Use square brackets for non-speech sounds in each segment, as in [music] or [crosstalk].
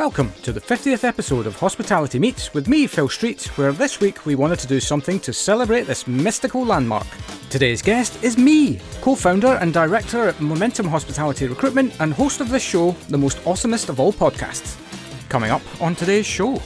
Welcome to the 50th episode of Hospitality Meets with me, Phil Street, where this week we wanted to do something to celebrate this mystical landmark. Today's guest is me, co founder and director at Momentum Hospitality Recruitment and host of this show, the most awesomest of all podcasts. Coming up on today's show,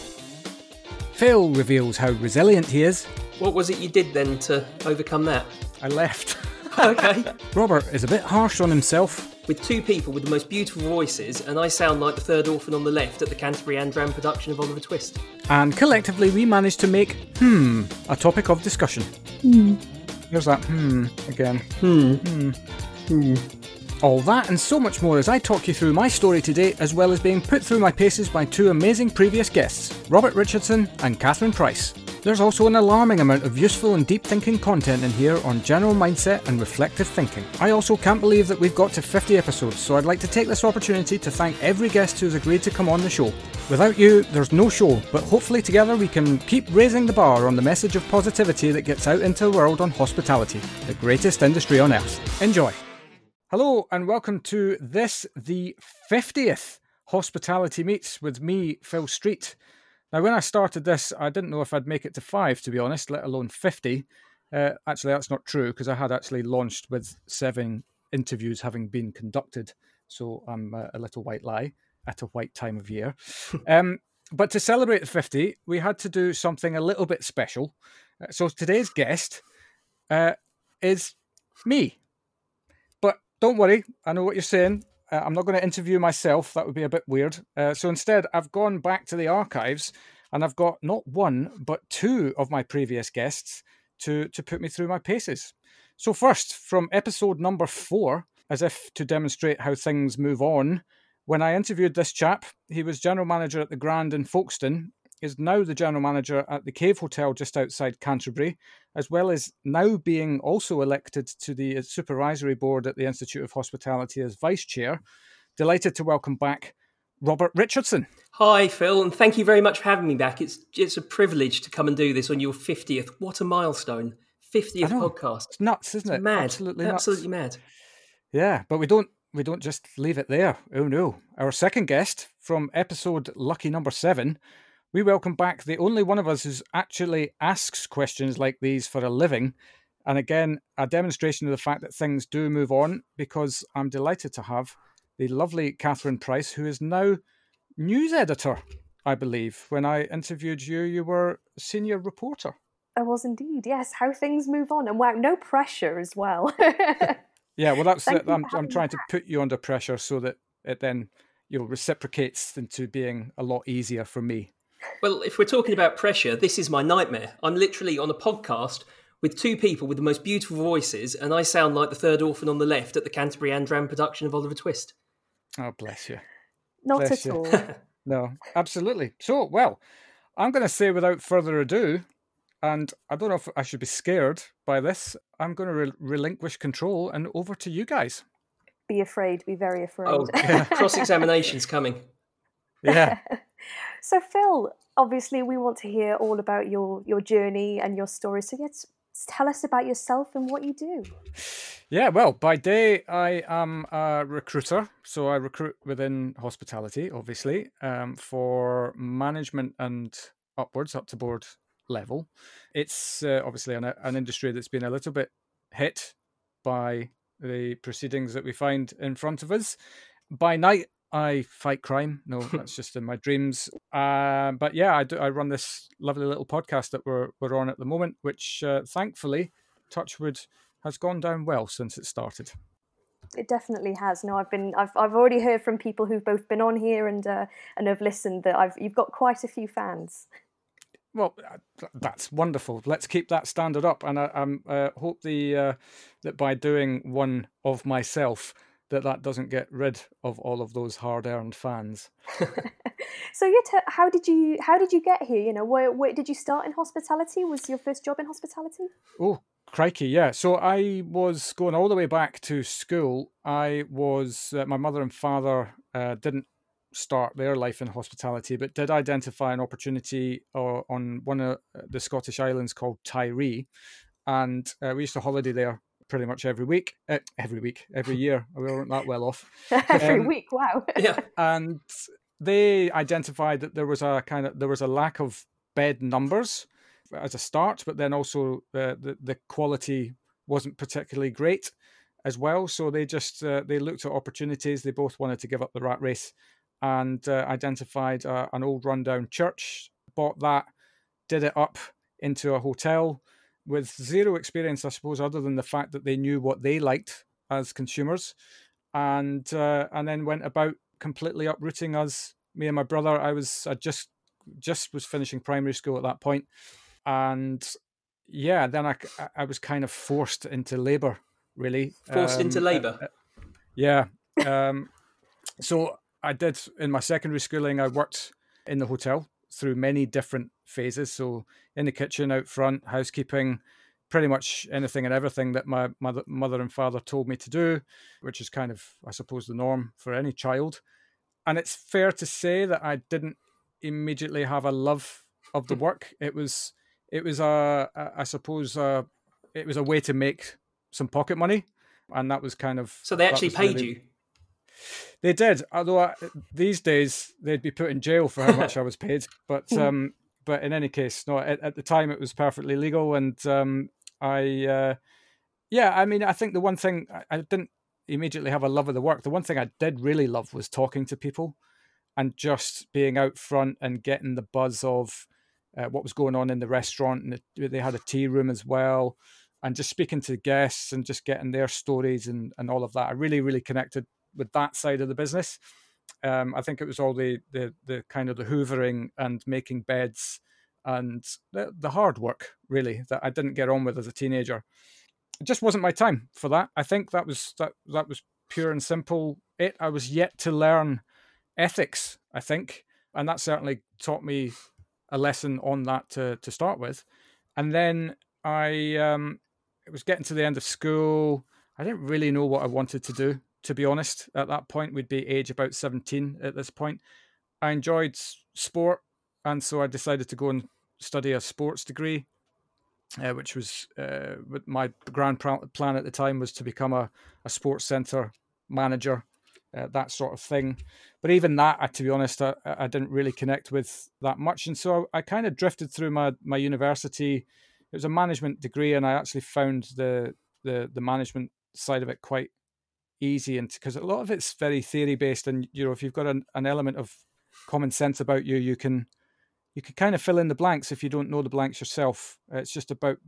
Phil reveals how resilient he is. What was it you did then to overcome that? I left. okay. [laughs] Robert is a bit harsh on himself. With two people with the most beautiful voices, and I sound like the third orphan on the left at the Canterbury Am Dram production of Oliver Twist. And collectively, we managed to make hmm a topic of discussion. Hmm. Here's that hmm again. Hmm. Hmm. Hmm. All that and so much more as I talk you through my story today, as well as being put through my paces by two amazing previous guests, Robert Richardson and Catherine Price. There's also an alarming amount of useful and deep thinking content in here on general mindset and reflective thinking. I also can't believe that we've got to 50 episodes, so I'd like to take this opportunity to thank every guest who's agreed to come on the show. Without you, there's no show, but hopefully together we can keep raising the bar on the message of positivity that gets out into the world on hospitality, the greatest industry on earth. Enjoy. Hello and welcome to this, the 50th Hospitality Meets with me, Phil Street. Now, when I started this, I didn't know if I'd make it to five, to be honest, let alone 50. Uh, actually, that's not true because I had actually launched with seven interviews having been conducted. So I'm uh, a little white lie at a white time of year. [laughs] um, but to celebrate the 50, we had to do something a little bit special. Uh, so today's guest uh, is me. But don't worry, I know what you're saying. Uh, I'm not going to interview myself. That would be a bit weird. Uh, so instead, I've gone back to the archives and I've got not one, but two of my previous guests to, to put me through my paces. So, first, from episode number four, as if to demonstrate how things move on, when I interviewed this chap, he was general manager at the Grand in Folkestone, is now the general manager at the Cave Hotel just outside Canterbury, as well as now being also elected to the supervisory board at the Institute of Hospitality as vice chair. Delighted to welcome back Robert Richardson. Hi, Phil, and thank you very much for having me back. It's it's a privilege to come and do this on your 50th. What a milestone. 50th podcast. It's nuts, isn't It's it? mad. Absolutely nuts. Absolutely mad. Yeah, but we don't we don't just leave it there. Oh no. Our second guest from episode lucky number 7, we welcome back the only one of us who's actually asks questions like these for a living. And again, a demonstration of the fact that things do move on because I'm delighted to have the lovely Catherine Price, who is now news editor, I believe. When I interviewed you, you were senior reporter. I was indeed, yes. How things move on, and wow, no pressure as well. [laughs] Yeah, well, that's it. I'm, I'm trying to put you under pressure so that it then you know reciprocates into being a lot easier for me. Well, if we're talking about pressure, this is my nightmare. I'm literally on a podcast with two people with the most beautiful voices, and I sound like the third orphan on the left at the Canterbury Am Dram production of Oliver Twist. Oh, bless you. Not Bless at you. all. [laughs] No, absolutely. So, well, I'm going to say without further ado, and I don't know if I should be scared by this. I'm going to re- relinquish control and over to you guys. Be afraid. Be very afraid. Oh, [laughs] cross examination's coming. Yeah. [laughs] so, Phil, obviously, we want to hear all about your your journey and your story. So, yes, tell us about yourself and what you do. Yeah, well, by day I am a recruiter, so I recruit within hospitality, obviously, um, for management and upwards, up to board level. It's uh, obviously an, an industry that's been a little bit hit by the proceedings that we find in front of us. By night, I fight crime. No, [laughs] that's just in my dreams. Uh, but yeah, I do. I run this lovely little podcast that we're we're on at the moment, which uh, thankfully, Touchwood has gone down well since it started. It definitely has. No, I've been. I've, I've already heard from people who've both been on here and uh, and have listened that I've you've got quite a few fans. Well, uh, that's wonderful. Let's keep that standard up, and I um, uh, hope the uh, that by doing one of myself, that that doesn't get rid of all of those hard-earned fans. [laughs] So, yeah, t- how did you how did you get here? You know, where, where did you start in hospitality? Was your first job in hospitality? Oh, crikey, yeah. So I was going all the way back to school. I was uh, my mother and father uh, didn't start their life in hospitality, but did identify an opportunity uh, on one of the Scottish islands called Tiree, and uh, we used to holiday there pretty much every week, uh, every week, every year. [laughs] We weren't that well off, Every Um, week, wow. Yeah. [laughs] and they identified that there was a kind of there was a lack of bed numbers as a start, but then also uh, the the quality wasn't particularly great as well. So they just uh, they looked at opportunities. They both wanted to give up the rat race and uh, identified uh, an old rundown church, bought that, did it up into a hotel with zero experience, I suppose, other than the fact that they knew what they liked as consumers, and uh, and then went about completely uprooting us. Me and my brother. I was I just just was finishing primary school at that point, and yeah, then I I was kind of forced into labour. Really forced um, into labour. Uh, yeah. Um, so I did in my secondary schooling. I worked in the hotel through many different phases. So in the kitchen, out front, housekeeping, pretty much anything and everything that my mother, mother and father told me to do, which is kind of, I suppose, the norm for any child. And it's fair to say that I didn't immediately have a love of the hmm. work. It was, it was a, a I suppose, a, it was a way to make some pocket money, and that was kind of. So they actually paid really, you. They did, although I, these days they'd be put in jail for how [laughs] much I was paid. But hmm. um, but in any case, no. At, at, the time, it was perfectly legal, and um, I, uh, yeah, I mean, I think the one thing I, I didn't immediately have a love of the work. The one thing I did really love was talking to people, and just being out front and getting the buzz of uh, what was going on in the restaurant. And they had a tea room as well, and just speaking to guests and just getting their stories and and all of that. I really really connected with that side of the business. Um, I think it was all the, the the kind of the hoovering and making beds and the, the hard work really that I didn't get on with as a teenager. It just wasn't my time for that. I think that was that that was pure and simple it. I was yet to learn ethics, I think, and that certainly taught me a lesson on that to to start with. And then I um, it was getting to the end of school. I didn't really know what I wanted to do to be honest. At that point, we'd be age about 17 at this point. I enjoyed sport, and so I decided to go and study a sports degree, uh, which was uh, my grand plan at the time was to become a, a sports centre manager, uh, that sort of thing. But even that, to be honest, I, I didn't really connect with that much, and so I, I kind of drifted through my my university. It was a management degree, and I actually found the the the management side of it quite easy and because a lot of it's very theory based and you know if you've got an, an element of common sense about you you can you can kind of fill in the blanks if you don't know the blanks yourself. Uh, it's just about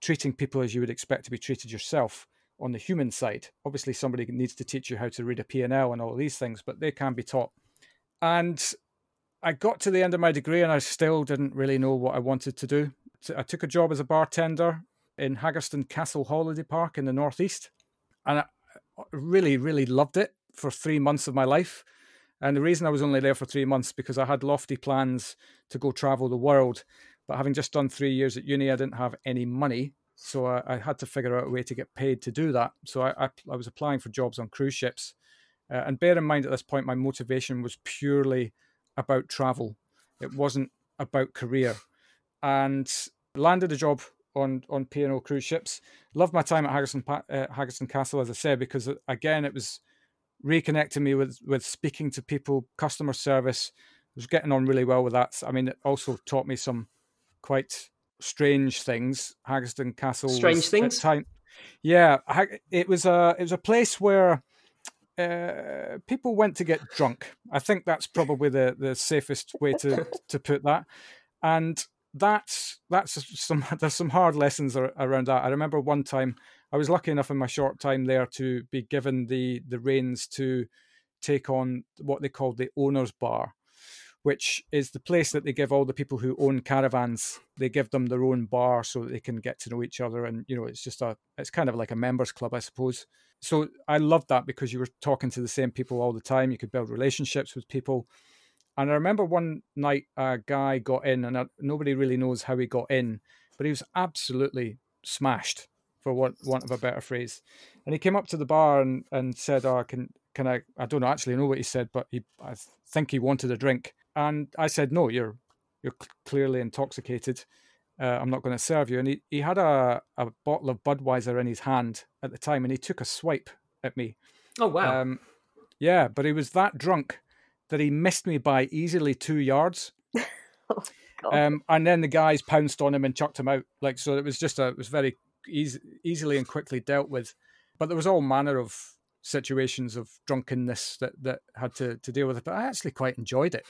treating people as you would expect to be treated yourself on the human side. Obviously somebody needs to teach you how to read a p&l and all these things but they can be taught. And i got to the end of my degree and i still didn't really know what i wanted to do. I took a job as a bartender in haggerston castle holiday park in the northeast and really, really loved it for three months of my life. And the reason I was only there for three months because I had lofty plans to go travel the world. But having just done three years at uni, I didn't have any money. So I, I had to figure out a way to get paid to do that. So I, I, I was applying for jobs on cruise ships. Uh, and bear in mind at this point, my motivation was purely about travel, it wasn't about career. And landed a job on on P&O cruise ships. Loved my time at Haggerston uh, Castle, as I said, because uh, again it was reconnecting me with with speaking to people, customer service. I was getting on really well with that. I mean, it also taught me some quite strange things. Haggerston Castle, strange things. Time, yeah, it was a it was a place where. Uh, people went to get drunk. I think that's probably the, the safest way to, to put that. And that's that's some [laughs] there's some hard lessons around that. I remember one time I was lucky enough in my short time there to be given the the reins to take on what they called the owners bar, which is the place that they give all the people who own caravans. They give them their own bar so that they can get to know each other, and you know it's just a it's kind of like a members club, I suppose. So I loved that because you were talking to the same people all the time. You could build relationships with people and I remember one night a guy got in, and I, nobody really knows how he got in, but he was absolutely smashed, for want, want of a better phrase. And he came up to the bar and, and said, "Oh, can can I? I don't actually know what he said, but he I think he wanted a drink." And I said, "No, you're you're clearly intoxicated. Uh, I'm not going to serve you." And he, he had a, a bottle of Budweiser in his hand at the time, and he took a swipe at me. Oh wow! Um, yeah, but he was that drunk that he missed me by easily two yards. [laughs] Oh, Um, and then the guys pounced on him and chucked him out. Like so, it was just a it was very easy, easily and quickly dealt with. But there was all manner of situations of drunkenness that that had to to deal with it. But I actually quite enjoyed it.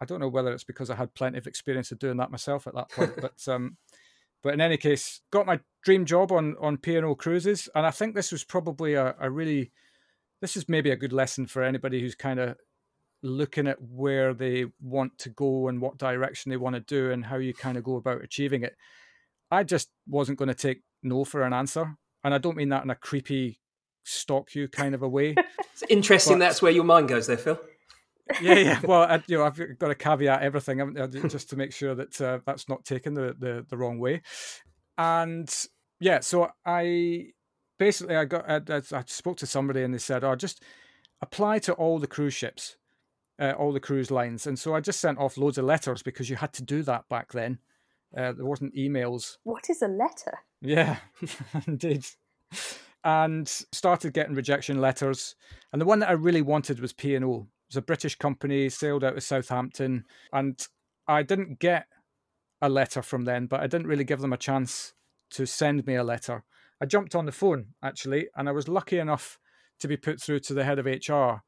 I don't know whether it's because I had plenty of experience of doing that myself at that point, but um, but in any case, got my dream job on on P and O cruises, and I think this was probably a, a really this is maybe a good lesson for anybody who's kind of looking at where they want to go and what direction they want to do and how you kind of go about achieving it. I just wasn't going to take no for an answer, and I don't mean that in a creepy stalk you kind of a way. It's interesting. But- that's where your mind goes there, Phil. yeah, yeah. Well, I, you know, I've got to caveat everything I, [laughs] just to make sure that uh, that's not taken the, the the wrong way. And yeah, so I basically I got I, I I spoke to somebody and they said, "Oh, just apply to all the cruise ships, uh, all the cruise lines." And so I just sent off loads of letters because you had to do that back then. Uh, there wasn't emails what is a letter? yeah, [laughs] indeed. And started getting rejection letters. And the one that I really wanted was P and O. It was a British company, sailed out of Southampton, and I didn't get a letter from them, but I didn't really give them a chance to send me a letter. I jumped on the phone actually, and I was lucky enough to be put through to the head of HR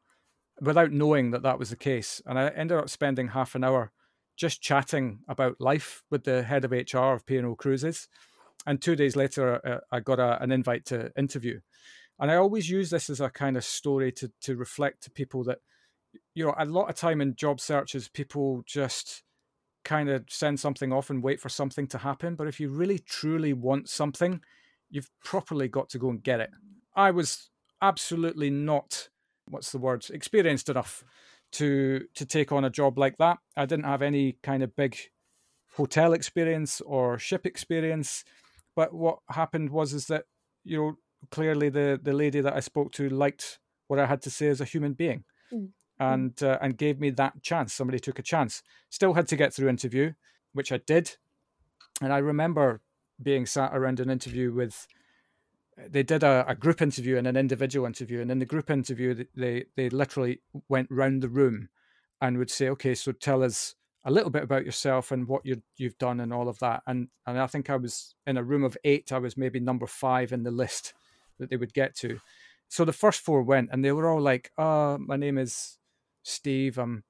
without knowing that that was the case. And I ended up spending half an hour just chatting about life with the head of HR of P&O Cruises. And two days later, uh, I got a, an invite to interview. And I always use this as a kind of story to, to reflect to people that, you know, a lot of time in job searches, people just kind of send something off and wait for something to happen. But if you really truly want something, you've properly got to go and get it. I was absolutely not, what's the word, experienced enough to to take on a job like that. I didn't have any kind of big hotel experience or ship experience. But what happened was is that you know clearly the the lady that I spoke to liked what I had to say as a human being, Mm. and uh, and gave me that chance. Somebody took a chance. Still had to get through interview, which I did, and I remember being sat around an interview with. They did a, a group interview and an individual interview, and in the group interview, they they literally went round the room, and would say, "Okay, so tell us a little bit about yourself and what you you've done and all of that." And and I think I was in a room of eight. I was maybe number five in the list that they would get to. So the first four went, and they were all like, "Oh, my name is Steve. I'm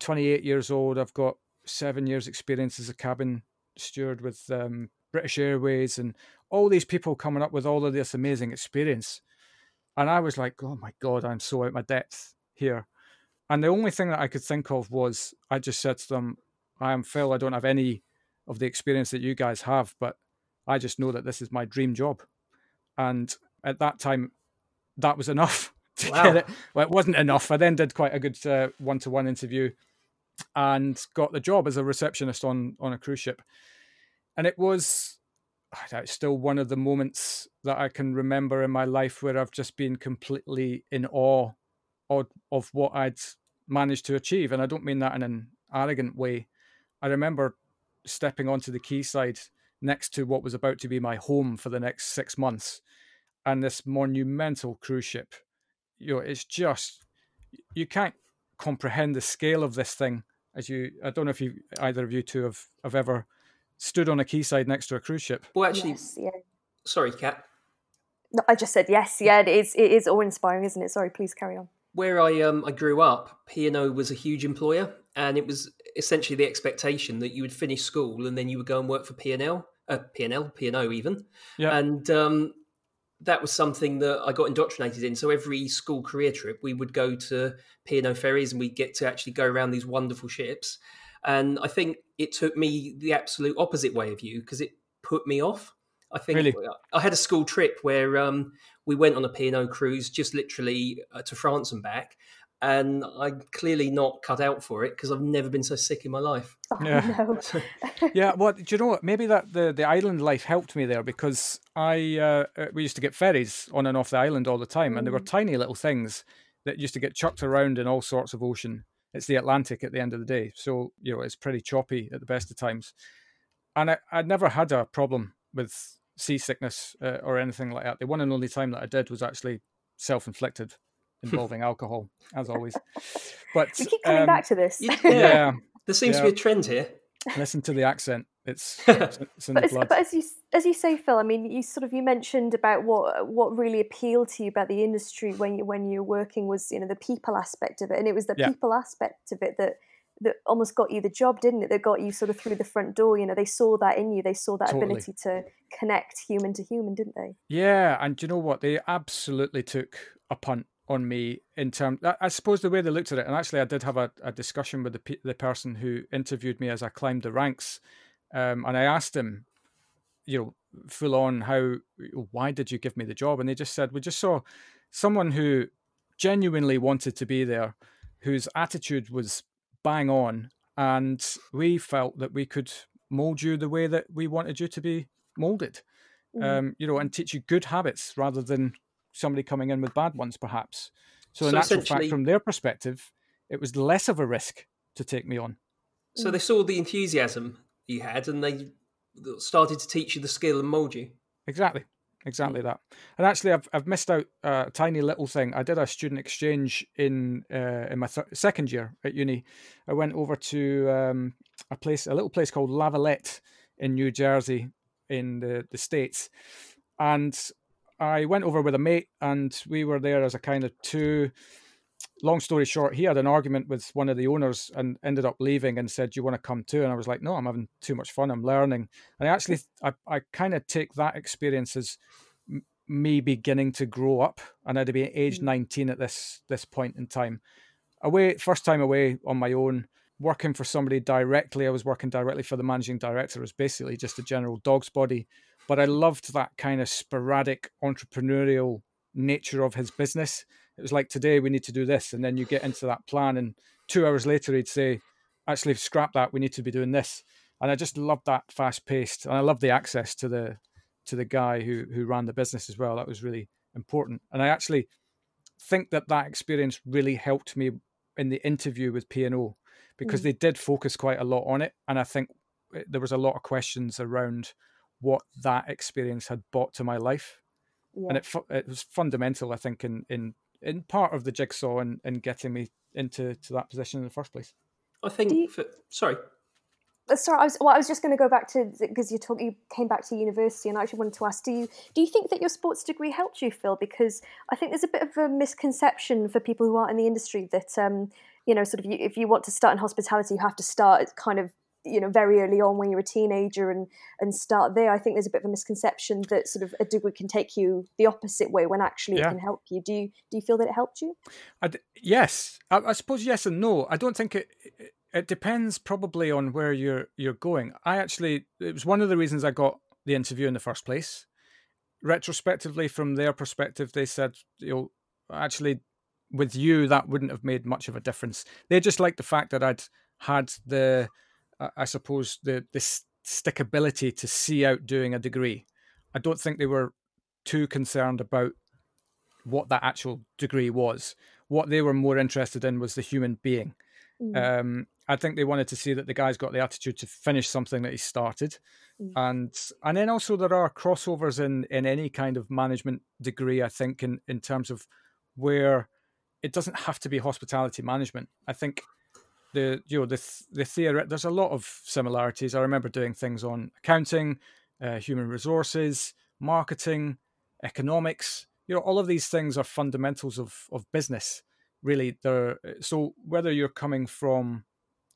28 years old. I've got seven years' experience as a cabin steward with um, British Airways, and all these people coming up with all of this amazing experience." And I was like, "Oh my god, I'm so out my depth here." And the only thing that I could think of was I just said to them, "I am Phil. I don't have any of the experience that you guys have, but I just know that this is my dream job." And at that time, that was enough [laughs] to Wow. get it. Well, it wasn't enough. I then did quite a good one to one interview and got the job as a receptionist on on a cruise ship. And it was it's still one of the moments that I can remember in my life where I've just been completely in awe of, of what I'd managed to achieve. And I don't mean that in an arrogant way. I remember stepping onto the quayside next to what was about to be my home for the next six months and this monumental cruise ship. You know, it's just you can't comprehend the scale of this thing. As you, I don't know if you either of you two have have ever stood on a quayside next to a cruise ship. Well, actually, yes, yeah. sorry, Kat. No, I just said yes. Yeah, it is. It is awe inspiring, isn't it? Sorry, please carry on. Where I um I grew up, P and O was a huge employer, and it was essentially the expectation that you would finish school and then you would go and work for P and L, uh, P and L, P and O even, Yeah. and um, that was something that I got indoctrinated in. So every school career trip, we would go to P and O ferries, and we'd get to actually go around these wonderful ships. And I think it took me the absolute opposite way of you because it put me off. I think Really? I had a school trip where um, we went on a P&O cruise, just literally uh, to France and back, and I'm clearly not cut out for it because I've never been so sick in my life. Oh, Yeah. no. [laughs] yeah, well, do you know what? Maybe that the, the island life helped me there because I uh, uh, we used to get ferries on and off the island all the time, and they were tiny little things that used to get chucked around in all sorts of ocean. It's the Atlantic at the end of the day, so you know it's pretty choppy at the best of times. And I, I'd never had a problem with seasickness uh, or anything like that. The one and only time that I did was actually self-inflicted. [laughs] involving alcohol, as always. But we keep coming um, back to this. Yeah. yeah, There seems to be a trend here. listen to the accent. It's [laughs] it's, but, the as, but as you as you say, Phil, I mean, you sort of you mentioned about what what really appealed to you about the industry when you when you were working was you know the people aspect of it, and it was the Yeah. people aspect of it that that almost got you the job, didn't it? That got you sort of through the front door. You know, they saw that in you. They saw that Totally. ability to connect human to human, didn't they? Yeah, and you know what? They absolutely took a punt on me in terms. I, I suppose the way they looked at it, and actually, I did have a, a discussion with the the person who interviewed me as I climbed the ranks, um, and I asked them, you know, full on, how, why did you give me the job? And they just said, we just saw someone who genuinely wanted to be there, whose attitude was bang on, and we felt that we could mold you the way that we wanted you to be molded Mm. um, you know, and teach you good habits rather than somebody coming in with bad ones, perhaps. So, in actual fact, from their perspective, it was less of a risk to take me on. So they saw the enthusiasm you had, and they started to teach you the skill and mold you. Exactly, exactly that. And actually, I've I've missed out a tiny little thing. I did a student exchange in uh, in my th- second year at uni. I went over to um, a place, a little place called Lavallette in New Jersey, in the the states, and I went over with a mate, and we were there as a kind of two. Long story short, he had an argument with one of the owners and ended up leaving and said, "Do you want to come too?" And I was like, "No, I'm having too much fun. I'm learning." And I actually, I, I kind of take that experience as m- me beginning to grow up, and I'd be age Mm. 19 at this this point in time. Away, first time away on my own, working for somebody directly. I was working directly for the managing director. It was basically just a general dog's body, but I loved that kind of sporadic entrepreneurial nature of his business. It was like today we need to do this, and then you get into that plan, and two hours later he'd say, "Actually, scrap that. We need to be doing this." And I just loved that fast paced, and I loved the access to the to the guy who who ran the business as well. That was really important, and I actually think that that experience really helped me in the interview with P and O because Mm. they did focus quite a lot on it, and I think eh, there was a lot of questions around what that experience had brought to my life Yeah. and it it was fundamental, I think, in in in part of the jigsaw and in, getting me into to that position in the first place. I think. You- For, sorry. Uh, Sorry, I was, well, I was just going to go back to because you talk, you came back to university, and I actually wanted to ask: Do you do you think that your sports degree helped you, Phil? Because I think there's a bit of a misconception for people who aren't in the industry that um, you know, sort of, you, if you want to start in hospitality, you have to start kind of you know very early on when you're a teenager and and start there. I think there's a bit of a misconception that sort of a degree can take you the opposite way when actually Yeah. it can help you. Do you do you feel that it helped you? I d yes, I, I suppose yes and no. I don't think it, it. It depends probably on where you're you're going. I actually it was one of the reasons I got the interview in the first place. Retrospectively, from their perspective, they said, you know, actually, with you that wouldn't have made much of a difference. They just liked the fact that I'd had the, I suppose the the stickability to see out doing a degree. I don't think they were too concerned about what that actual degree was. What they were more interested in was the human being. Mm. Um, I think they wanted to see that the guy's got the attitude to finish something that he started, Mm. and and then also there are crossovers in in any kind of management degree. I think in in terms of where it doesn't have to be hospitality management. I think the you know the the theory there's a lot of similarities. I remember doing things on accounting, uh, human resources, marketing, economics. You know, all of these things are fundamentals of of business. Really, they're so whether you're coming from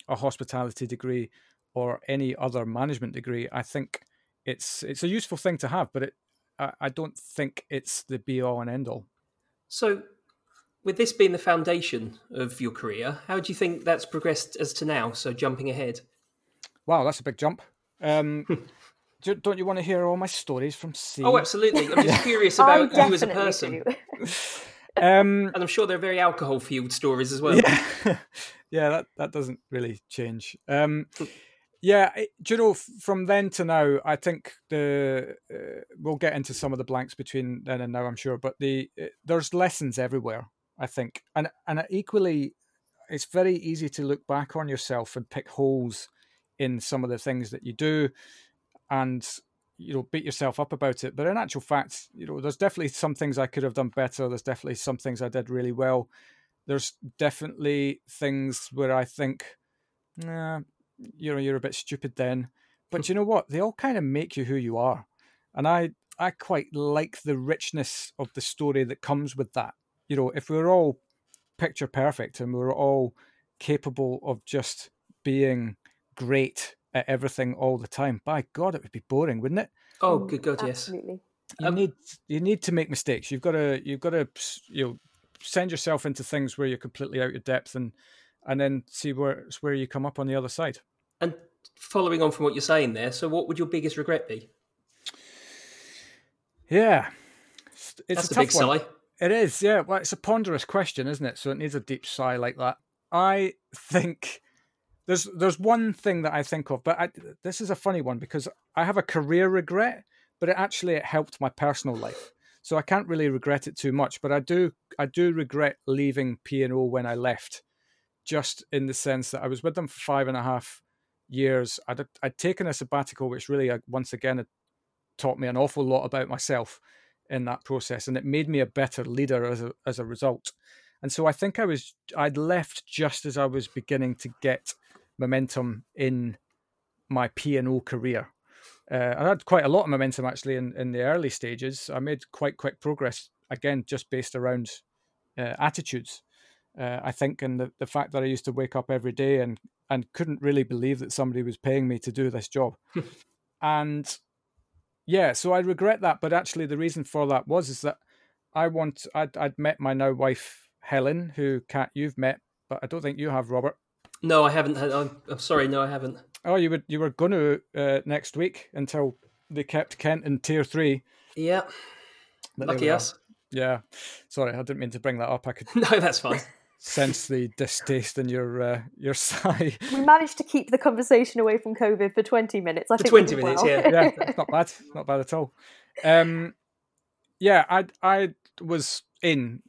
a hospitality degree or any other management degree, I think it's it's a useful thing to have, but it I, I don't think it's the be all and end all. So, with this being the foundation of your career, how do you think that's progressed as to now? So, jumping ahead. Wow, that's a big jump. Um, [laughs] do, don't you want to hear all my stories from sea? Oh, absolutely. I'm just [laughs] curious [laughs] I about you as a person. um, And I'm sure they're very alcohol fueled stories as well. yeah, yeah, that that doesn't really change. Um, yeah, it, do you know from then to now, I think the uh, we'll get into some of the blanks between then and now, I'm sure, but the uh, there's lessons everywhere. I think, and and equally, it's very easy to look back on yourself and pick holes in some of the things that you do, and you know beat yourself up about it. But in actual fact, you know, there's definitely some things I could have done better. There's definitely some things I did really well. There's definitely things where I think, nah, you know, you're a bit stupid then. But hmm. you know what? They all kind of make you who you are, and I I quite like the richness of the story that comes with that. You know, if we we're all picture perfect and we we're all capable of just being great at everything all the time, by God, it would be boring, wouldn't it? Oh, good God, yes. Absolutely. You um, need you need to make mistakes. You've got to you've got to you know send yourself into things where you're completely out of depth and and then see where where you come up on the other side. And following on from what you're saying there, so what would your biggest regret be? Yeah, it's That's a, a big one. sigh. It is, yeah. Well, it's a ponderous question, isn't it? So it needs a deep sigh like that. I think there's there's one thing that I think of, but I, this is a funny one because I have a career regret, but it actually it helped my personal life, so I can't really regret it too much. But I do I do regret leaving P and O when I left, just in the sense that I was with them for five and a half years. I'd I'd taken a sabbatical, which really uh, once again had taught me an awful lot about myself in that process, and it made me a better leader as a as a result. And so I think I was I'd left just as I was beginning to get momentum in my P and O career. Uh, I had quite a lot of momentum actually in, in the early stages. I made quite quick progress again, just based around uh, attitudes. Uh, I think, and the, the fact that I used to wake up every day and and couldn't really believe that somebody was paying me to do this job, [laughs] and yeah, so I regret that. But actually, the reason for that was is that I want I'd, I'd met my now wife Helen, who Kat you've met, but I don't think you have, Robert. No, I haven't. I'm, I'm sorry. No, I haven't. Oh, you were you were going to uh, next week until they kept Kent in tier three. Yeah. But Lucky us. Yeah. Sorry, I didn't mean to bring that up. I could. [laughs] no, that's fine. Sense the distaste in your uh, your [laughs] sigh. We managed to keep the conversation away from COVID for twenty minutes. I for think twenty minutes, well. yeah, yeah, [laughs] it's not bad, not bad at all. Um, yeah, I I was in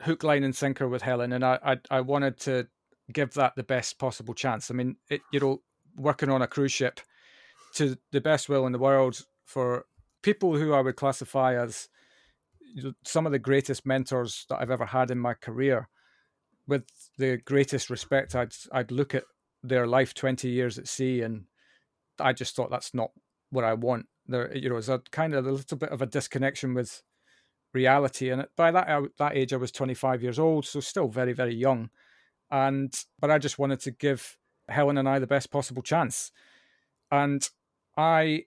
hook, line, and sinker with Helen, and I I, I wanted to give that the best possible chance. I mean, it, you know, working on a cruise ship to the best will in the world for people who I would classify as some of the greatest mentors that I've ever had in my career. With the greatest respect, I'd I'd look at their life twenty years at sea, and I just thought that's not what I want. There, you know, it's a kind of a little bit of a disconnection with reality. And by that that age, I was twenty five years old, so still very very young and but I just wanted to give Helen and I the best possible chance, and I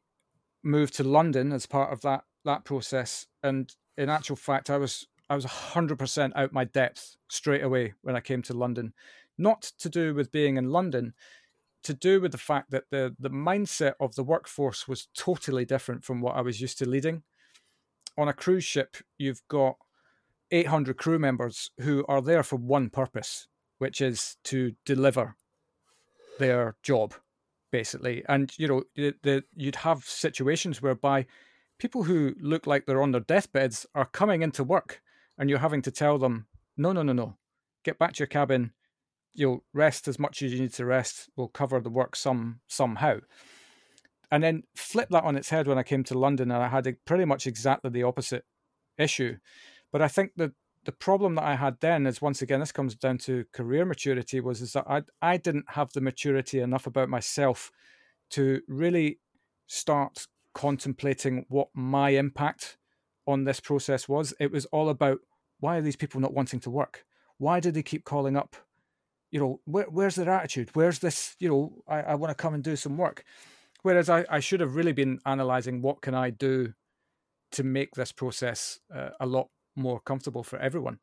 moved to London as part of that that process. And in actual fact, I was I was hundred percent out my depth straight away when I came to London. Not to do with being in London, to do with the fact that the the mindset of the workforce was totally different from what I was used to leading. On a cruise ship, you've got 800 crew members who are there for one purpose which is to deliver their job, basically. And you know, the, the, you'd have situations whereby people who look like they're on their deathbeds are coming into work, and you're having to tell them, no, no, no, no, get back to your cabin. You'll rest as much as you need to rest. We'll cover the work some somehow. And then flip that on its head when I came to London, and I had a, pretty much exactly the opposite issue. But I think that the problem that I had then is once again this comes down to career maturity was is that I I didn't have the maturity enough about myself to really start contemplating what my impact on this process was. It was all about why are these people not wanting to work? Why do they keep calling up? You know, where, where's their attitude? Where's this? You know, I, I want to come and do some work. Whereas I, I should have really been analyzing what can I do to make this process uh, a lot more comfortable for everyone.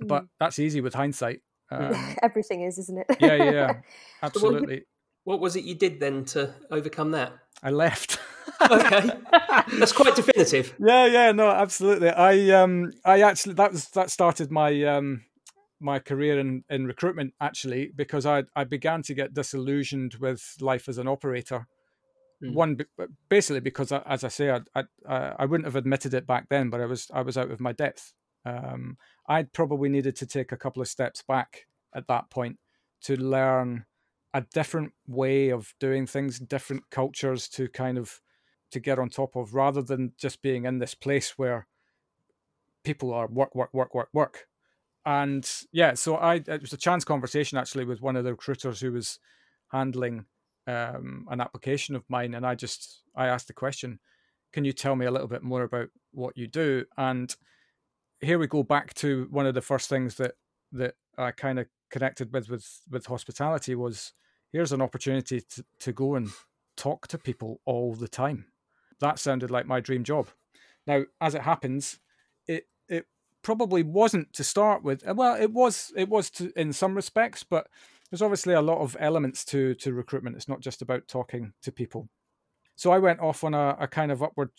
Mm. But that's easy with hindsight. Um, [laughs] Everything is, isn't it? yeah, yeah, [laughs] absolutely. So what, what was it you did then to overcome that? I left. Okay, [laughs] that's quite definitive. Yeah, yeah, no, absolutely. I um, I actually that was that started my um my career in, in recruitment actually because I I began to get disillusioned with life as an operator Mm. One, basically because, as I say, I, I I wouldn't have admitted it back then, but I was I was out of my depth. Um, I'd probably needed to take a couple of steps back at that point to learn a different way of doing things, different cultures to kind of to get on top of rather than just being in this place where people are work, work, work, work, work. And yeah, so I it was a chance conversation actually with one of the recruiters who was handling um, an application of mine, and I just I asked the question, "Can you tell me a little bit more about what you do?" And here we go back to one of the first things that that I kind of connected with with with hospitality was here's an opportunity to, to go and talk to people all the time. That sounded like my dream job. Now, as it happens, it it probably wasn't to start with. Uh, well, it was it was to in some respects, but there's obviously a lot of elements to to recruitment. It's not just about talking to people. So I went off on a, a kind of upward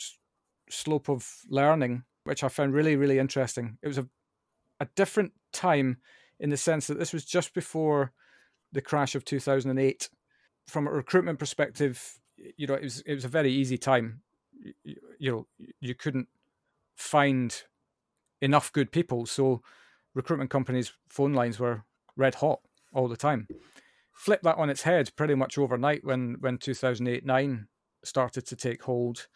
slope of learning, which I found really really interesting. It was a a different time in the sense that this was just before the crash of 2008. From a recruitment perspective, you know, it was it was a very easy time. You, you know, you couldn't find enough good people, so recruitment companies' phone lines were red hot all the time. Flip that on its head pretty much overnight when when 2008 9 started to take hold,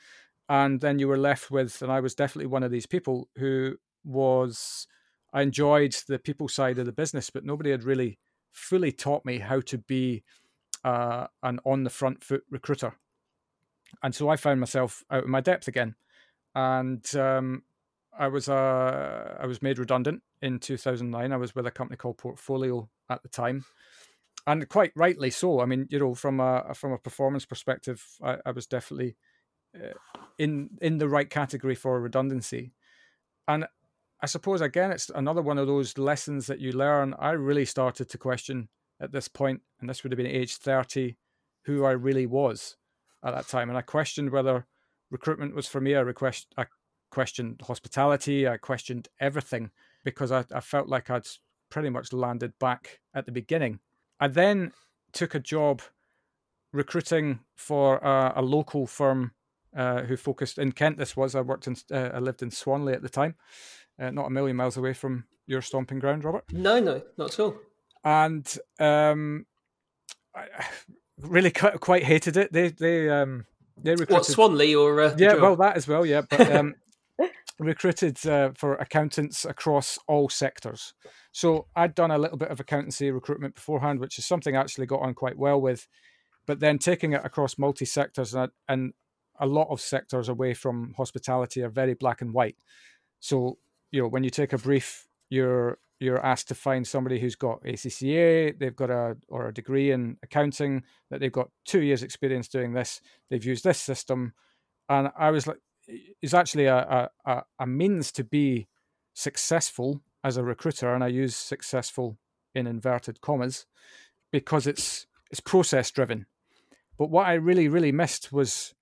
and then you were left with, and I was definitely one of these people who was I enjoyed the people side of the business, but nobody had really fully taught me how to be uh, an on the front foot recruiter. And so I found myself out of my depth again. And um, I was uh, I was made redundant in 2009. I was with a company called Portfolio at the time, and quite rightly so. I mean, you know, from a from a performance perspective, I, I was definitely uh, in in the right category for redundancy. And I suppose again, it's another one of those lessons that you learn. I really started to question at this point, and this would have been age 30, who I really was at that time. And I questioned whether recruitment was for me. I, request, I questioned hospitality. I questioned everything because I, I felt like I'd pretty much landed back at the beginning. I then took a job recruiting for a, a local firm uh, who focused in Kent. This was I worked in, uh, I lived in Swanley at the time, uh, not a million miles away from your stomping ground, Robert. No, no, not at all. And um, I [sighs] really quite, quite hated it. They they um they recruited what Swanley or uh, yeah, well that as well, yeah. But um, [laughs] recruited uh, for accountants across all sectors. So I'd done a little bit of accountancy recruitment beforehand, which is something I actually got on quite well with. But then taking it across multi sectors and, and a lot of sectors away from hospitality are very black and white. So you know when you take a brief, you're you're asked to find somebody who's got ACCA, they've got a or a degree in accounting, that they've got two years experience doing this, they've used this system, and I was like, it's actually a a, a means to be successful as a recruiter, and I use successful in inverted commas because it's it's process driven. But what I really really missed was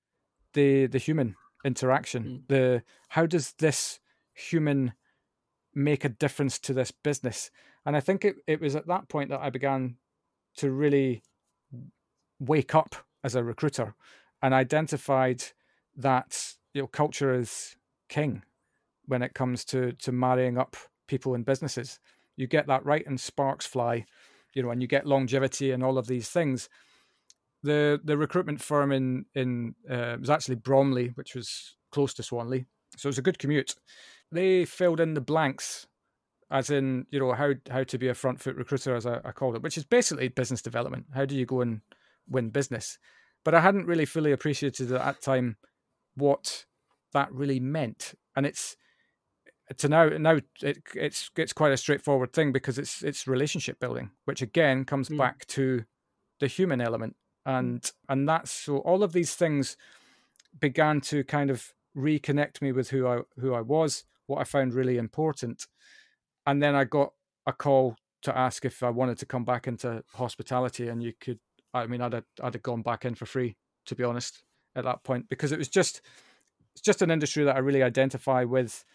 the the human interaction. Mm. The how does this human make a difference to this business? And I think it, it was at that point that I began to really wake up as a recruiter and identified that you know culture is king when it comes to to marrying up people and businesses. You get that right and sparks fly, you know, and you get longevity and all of these things the the recruitment firm in in uh, was actually Bromley, which was close to Swanley, so it was a good commute. They filled in the blanks, as in you know how how to be a front foot recruiter, as I, I called it, which is basically business development. How do you go and win business? But I hadn't really fully appreciated at that time what that really meant, and it's to now now it, it's it's quite a straightforward thing because it's it's relationship building, which again comes mm. back to the human element and and that's so all of these things began to kind of reconnect me with who I who I was, what I found really important, and then I got a call to ask if I wanted to come back into hospitality, and you could. I mean, I'd have, I'd have gone back in for free, to be honest, at that point, because it was just it's just an industry that I really identify with.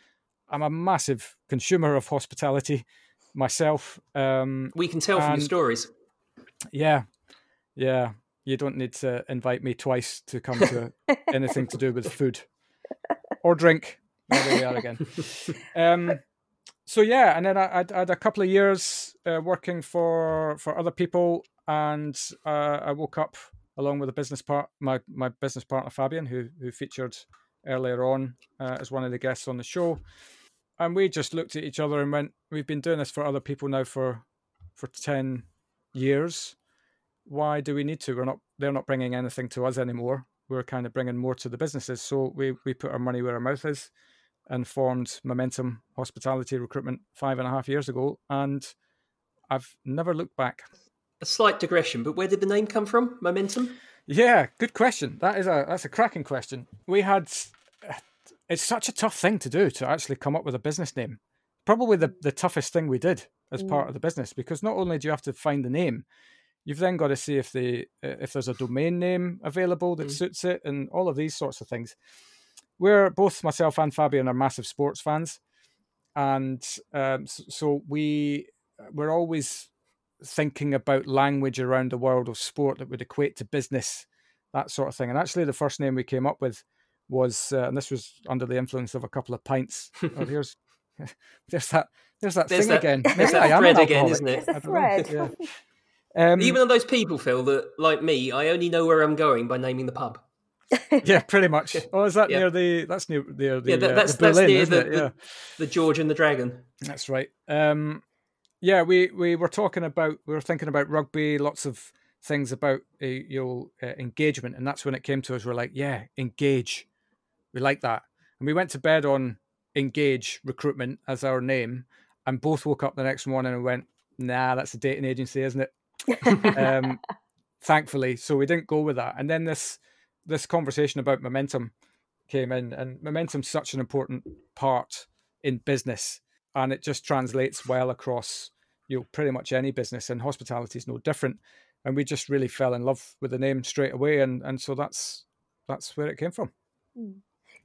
I'm a massive consumer of hospitality myself. Um, we can tell and, from your stories. Yeah, yeah you don't need to invite me twice to come to [laughs] anything to do with food or drink. There we are again. [laughs] Um, so yeah, and then I, I, had a couple of years uh, working for for other people, and uh, I woke up along with a business part my my business partner Fabian, who who featured earlier on uh, as one of the guests on the show, and we just looked at each other and went, "We've been doing this for other people now for for ten years. Why do we need to? We're not. They're not bringing anything to us anymore. We're kind of bringing more to the businesses. So we we put our money where our mouth is." And formed Momentum Hospitality Recruitment five and a half years ago, and I've never looked back. A slight digression, but where did the name come from? Momentum. Yeah, good question. That is a that's a cracking question. We had it's such a tough thing to do to actually come up with a business name. Probably the, the toughest thing we did as mm. part of the business because not only do you have to find the name, you've then got to see if the if there's a domain name available that mm. suits it and all of these sorts of things. We're both myself and Fabian are massive sports fans, and um, so we we're always thinking about language around the world of sport that would equate to business, that sort of thing. And actually, the first name we came up with was, uh, and this was under the influence of a couple of pints. [laughs] oh, here's [laughs] there's that there's that there's thing that, again. [laughs] There's that thread again, isn't it? It's a thread. Yeah. Um, Even those people, Phil, that like me, I only know where I'm going by naming the pub. [laughs] yeah, pretty much. Oh, is that yeah. near the? That's near near the. Yeah, that, that's uh, the Berlin, near the, yeah. the, the George and the Dragon. That's right. Um, yeah, we we were talking about we were thinking about rugby, lots of things about uh, you know uh, engagement, and that's when it came to us. We're like, yeah, engage. We like that, and we went to bed on engage recruitment as our name, and both woke up the next morning and went, nah, that's a dating agency, isn't it? [laughs] um, thankfully, so we didn't go with that. And then this this conversation about momentum came in, and momentum's such an important part in business and it just translates well across you know pretty much any business and hospitality is no different and we just really fell in love with the name straight away and and so that's that's where it came from hmm.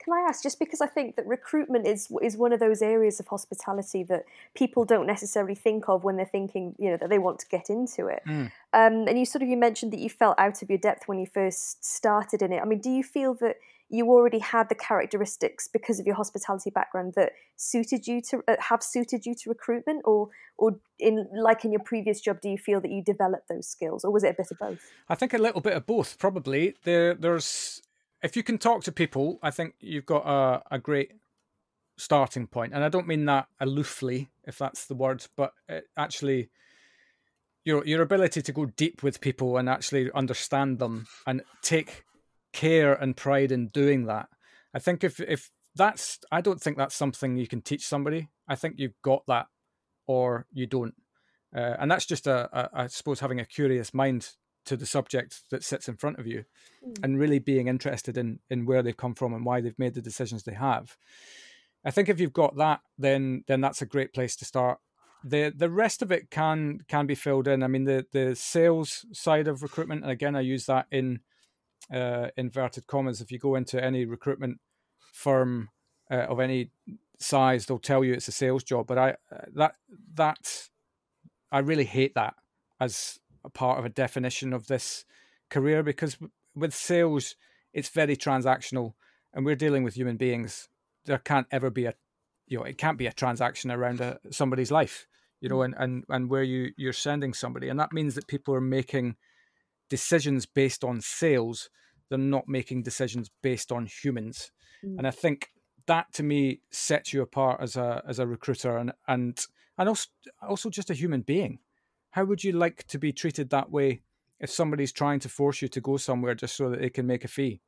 Can I ask, just because I think that recruitment is is one of those areas of hospitality that people don't necessarily think of when they're thinking, you know, that they want to get into it. Mm. Um, and you sort of you mentioned that you felt out of your depth when you first started in it. I mean, do you feel that you already had the characteristics because of your hospitality background that suited you to uh, have suited you to recruitment or or in like in your previous job do you feel that you developed those skills or was it a bit of both i think a little bit of both probably there there's if you can talk to people i think you've got a, a great starting point and i don't mean that aloofly if that's the word but actually your your ability to go deep with people and actually understand them and take care and pride in doing that. I think if if that's I don't think that's something you can teach somebody. I think you've got that or you don't. Uh, and that's just a, a, I suppose having a curious mind to the subject that sits in front of you mm. and really being interested in in where they've come from and why they've made the decisions they have. I think if you've got that then then that's a great place to start. The the rest of it can can be filled in. I mean the the sales side of recruitment and again I use that in uh, inverted commas, if you go into any recruitment firm uh, of any size, they'll tell you it's a sales job. But I uh, that that I really hate that as a part of a definition of this career because with sales, it's very transactional, and we're dealing with human beings. There can't ever be a you know it can't be a transaction around a, somebody's life you know and, and and where you you're sending somebody and that means that people are making decisions based on sales they're not making decisions based on humans mm. and i think that to me sets you apart as a as a recruiter and and and also also just a human being how would you like to be treated that way if somebody's trying to force you to go somewhere just so that they can make a fee?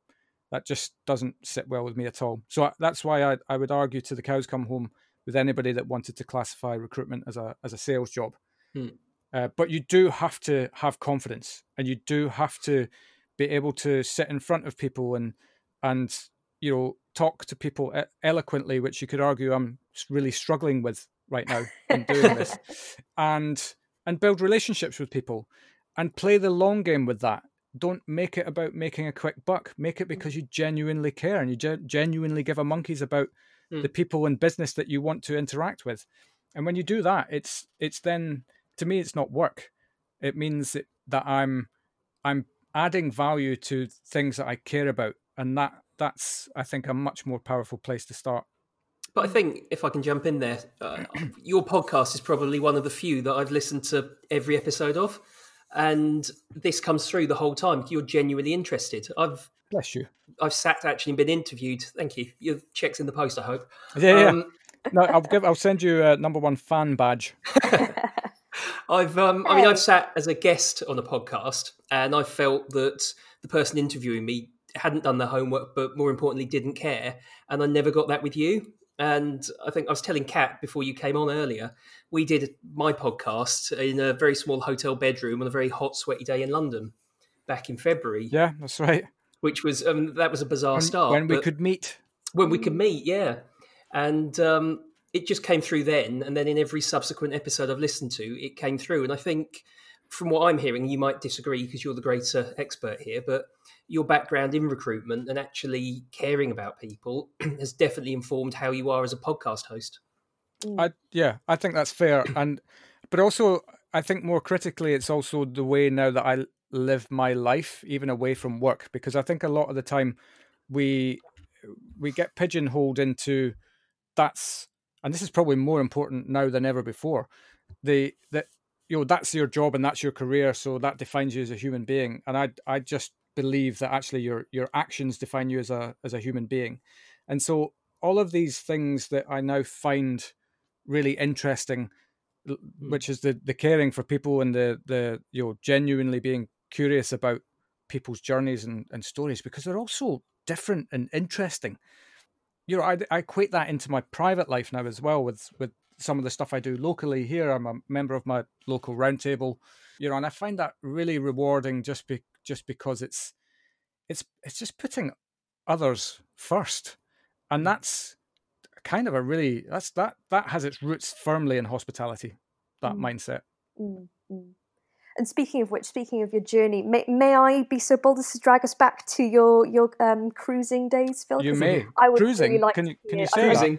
That just doesn't sit well with me at all. So that's why i, I would argue to the cows come home with anybody that wanted to classify recruitment as a as a sales job. Hmm. Uh, but you do have to have confidence, and you do have to be able to sit in front of people and and you know talk to people eloquently, which you could argue I'm really struggling with right now in doing this, [laughs] and and build relationships with people, and play the long game with that. Don't make it about making a quick buck. Make it because you genuinely care and you ge- genuinely give a monkeys about mm. the people and business that you want to interact with. And when you do that, it's it's then to me it's not work it means that, that i'm i'm adding value to things that i care about and that that's i think a much more powerful place to start but i think if i can jump in there uh, [clears throat] your podcast is probably one of the few that i've listened to every episode of and this comes through the whole time. You're genuinely interested. I've bless you. I've sat actually and been interviewed. Thank you. Your checks in the post. I hope. Yeah, yeah. Um, no, I'll give. I'll send you a number one fan badge. [laughs] I've. Um, I mean, I've sat as a guest on a podcast, and I felt that the person interviewing me hadn't done their homework, but more importantly, didn't care. And I never got that with you. And I think I was telling Kat before you came on earlier, we did my podcast in a very small hotel bedroom on a very hot, sweaty day in London back in February. Yeah, that's right. Which was um, that was a bizarre when, start when we could meet. When we could meet, yeah, and um, it just came through then, and then in every subsequent episode I've listened to, it came through, and I think from what I'm hearing, you might disagree because you're the greater expert here, but your background in recruitment and actually caring about people [clears throat] has definitely informed how you are as a podcast host. Mm. I yeah, I think that's fair, and but also I think more critically, it's also the way now that I live my life, even away from work, because I think a lot of the time we we get pigeonholed into that's and this is probably more important now than ever before the that you know that's your job and that's your career so that defines you as a human being. And i i just believe that actually your your actions define you as a as a human being. And so all of these things that i now find really interesting hmm. which is the the caring for people and the the you know genuinely being curious about people's journeys and, and stories because they're all so different and interesting. You know I, I equate that into my private life now as well with with some of the stuff I do locally here. I'm a member of my local roundtable, you know, and I find that really rewarding just be, just because it's it's it's just putting others first, and mm. that's kind of a really that's that that has its roots firmly in hospitality, that mm. mindset. Mm-hmm. And speaking of which, speaking of your journey, may, may I be so bold as to drag us back to your your um, cruising days, Phil? You may. I would cruising. Really like can you can you say cruising?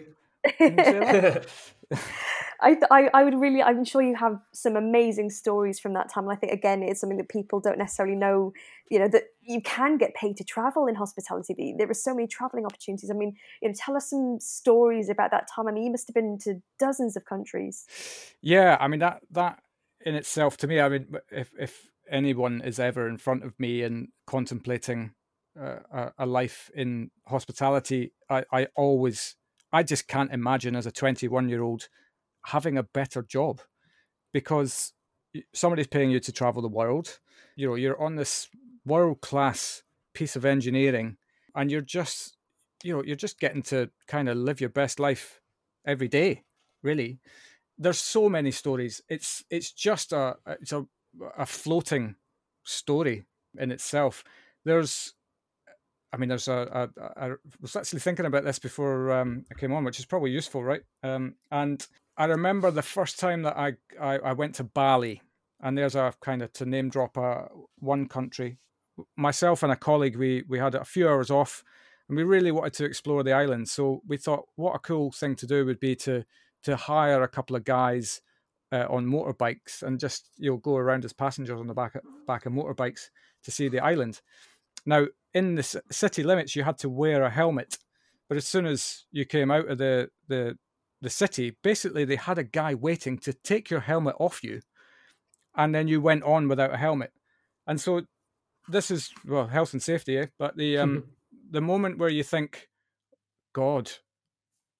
[laughs] [laughs] I, I, I would really I'm sure you have some amazing stories from that time and I think again it's something that people don't necessarily know you know that you can get paid to travel in hospitality. There are so many traveling opportunities. I mean you know tell us some stories about that time. I mean you must have been to dozens of countries. Yeah I mean that that in itself to me I mean if if anyone is ever in front of me and contemplating uh, a, a life in hospitality I I always I just can't imagine as a 21 year old having a better job because somebody's paying you to travel the world. You know, you're on this world class piece of engineering and you're just, you know, you're just getting to kind of live your best life every day, really. There's so many stories. It's it's just a it's a a floating story in itself. There's I mean, there's a, a, a, I was actually thinking about this before um, I came on, which is probably useful, right? Um, and I remember the first time that I, I, I went to Bali, and there's a kind of to name drop a one country. Myself and a colleague, we we had a few hours off, and we really wanted to explore the island. So we thought, what a cool thing to do would be to to hire a couple of guys uh, on motorbikes and just you know go around as passengers on the back back of motorbikes to see the island. Now, in the city limits, you had to wear a helmet, but as soon as you came out of the the the city, basically they had a guy waiting to take your helmet off you, and then you went on without a helmet. And so, this is well health and safety, eh? But the um the moment where you think, God,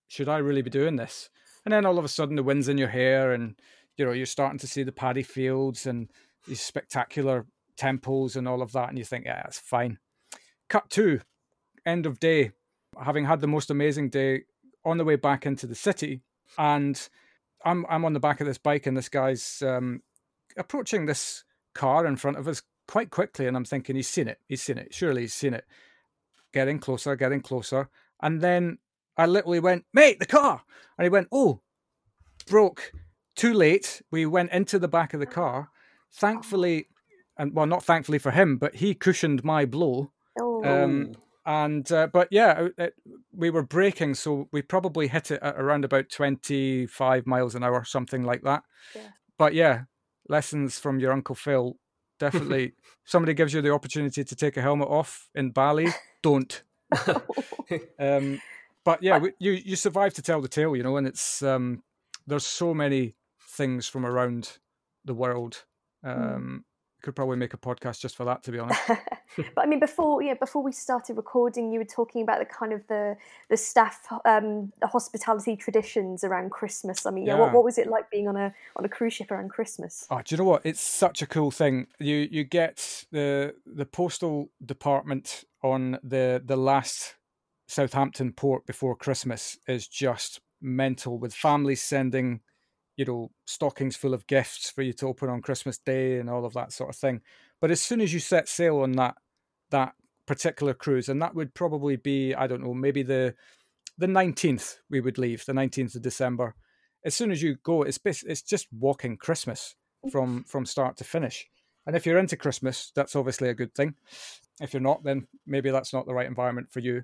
should I really be doing this? And then all of a sudden the wind's in your hair, and you know you're starting to see the paddy fields and these spectacular temples and all of that, and you think, yeah, that's fine. Cut two, end of day, having had the most amazing day on the way back into the city, and I'm I'm on the back of this bike, and this guy's um, approaching this car in front of us quite quickly, and I'm thinking he's seen it, he's seen it, surely he's seen it. Getting closer, getting closer, and then I literally went, "Mate, the car!" And he went, "Oh, broke." Too late. We went into the back of the car. Thankfully, and well, not thankfully for him, but he cushioned my blow. Oh. Um, and uh, but yeah, it, we were braking, so we probably hit it at around about twenty five miles an hour, something like that. Yeah. But yeah, lessons from your uncle Phil. Definitely, [laughs] somebody gives you the opportunity to take a helmet off in Bali, don't. [laughs] um, but yeah, you you survive to tell the tale, you know, and it's um, there's so many things from around the world. Hmm. Um, could probably make a podcast just for that, to be [laughs] honest. [laughs] but I mean, before yeah, before we started recording, you were talking about the kind of the the staff um, the hospitality traditions around Christmas. I mean, yeah, yeah. What, what was it like being on a on a cruise ship around Christmas? Oh, do you know what? It's such a cool thing. You you get the the postal department on the the last Southampton port before Christmas is just mental with families sending you know stockings full of gifts for you to open on Christmas Day and all of that sort of thing. But as soon as you set sail on that that particular cruise, and that would probably be I don't know maybe the the nineteenth we would leave the nineteenth of December. As soon as you go, it's it's just walking Christmas from [laughs] from start to finish. And if you're into Christmas, that's obviously a good thing. If you're not, then maybe that's not the right environment for you.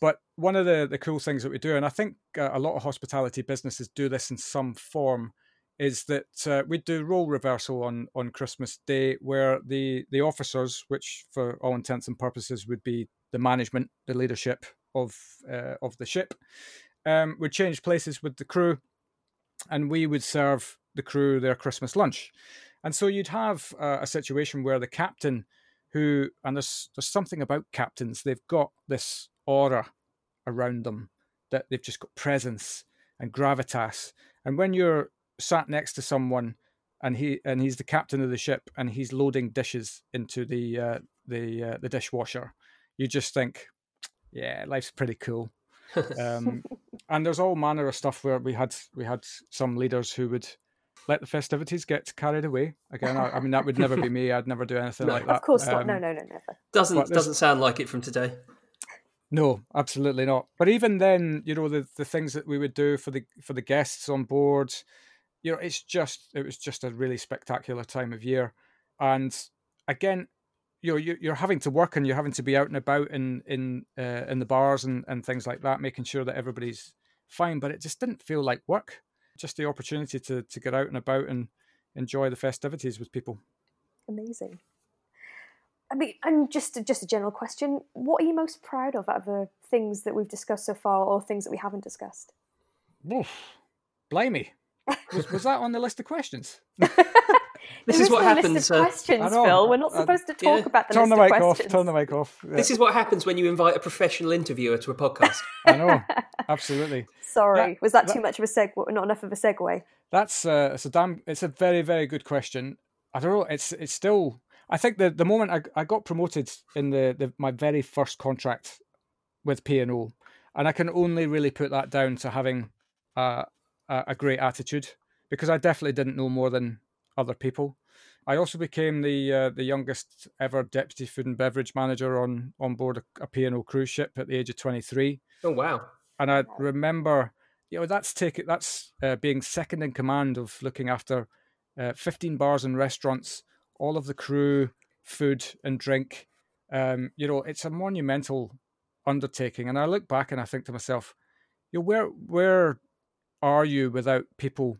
But one of the, the cool things that we do, and I think uh, a lot of hospitality businesses do this in some form, is that uh, we do role reversal on, on Christmas Day, where the, the officers, which for all intents and purposes would be the management, the leadership of uh, of the ship, um, would change places with the crew, and we would serve the crew their Christmas lunch. And so you'd have uh, a situation where the captain, who and there's there's something about captains, they've got this aura around them that they've just got presence and gravitas. And when you're sat next to someone and he and he's the captain of the ship and he's loading dishes into the uh, the uh, the dishwasher, you just think, yeah, life's pretty cool. um, [laughs] and there's all manner of stuff where we had we had some leaders who would let the festivities get carried away. Again, I, I mean that would never be [laughs] me. I'd never do anything no, like that. Of course um, not. No, no, no, never. Doesn't doesn't sound like it from today. No, absolutely not. But even then, you know, the, the things that we would do for the for the guests on board, you know, it's just it was just a really spectacular time of year. And again, you know, you're having to work and you're having to be out and about in in uh, in the bars and, and things like that, making sure that everybody's fine. But it just didn't feel like work. Just the opportunity to to get out and about and enjoy the festivities with people. Amazing. I mean, and just just a general question: What are you most proud of out of the things that we've discussed so far, or things that we haven't discussed? Oof, blimey, was, was that on the list of questions? [laughs] this is what happens. Uh, questions, Phil. We're not supposed to talk yeah. about the turn list the mic of off. Turn the mic off. Yeah. This is what happens when you invite a professional interviewer to a podcast. [laughs] I know, absolutely. Sorry, that, was that, that, too much of a segue? Not enough of a segue. That's uh, it's a damn. It's a very very good question. I don't know. It's it's still I think the the moment I, I got promoted in the, the my very first contract with P and O, and I can only really put that down to having a, a, a great attitude because I definitely didn't know more than other people. I also became the uh, the youngest ever deputy food and beverage manager on on board a, a P&O cruise ship at the age of 23. Oh wow! And I remember, you know, that's take that's uh, being second in command of looking after uh, 15 bars and restaurants all of the crew, food and drink. Um, you know, it's a monumental undertaking. And I look back and I think to myself, you know, where where are you without people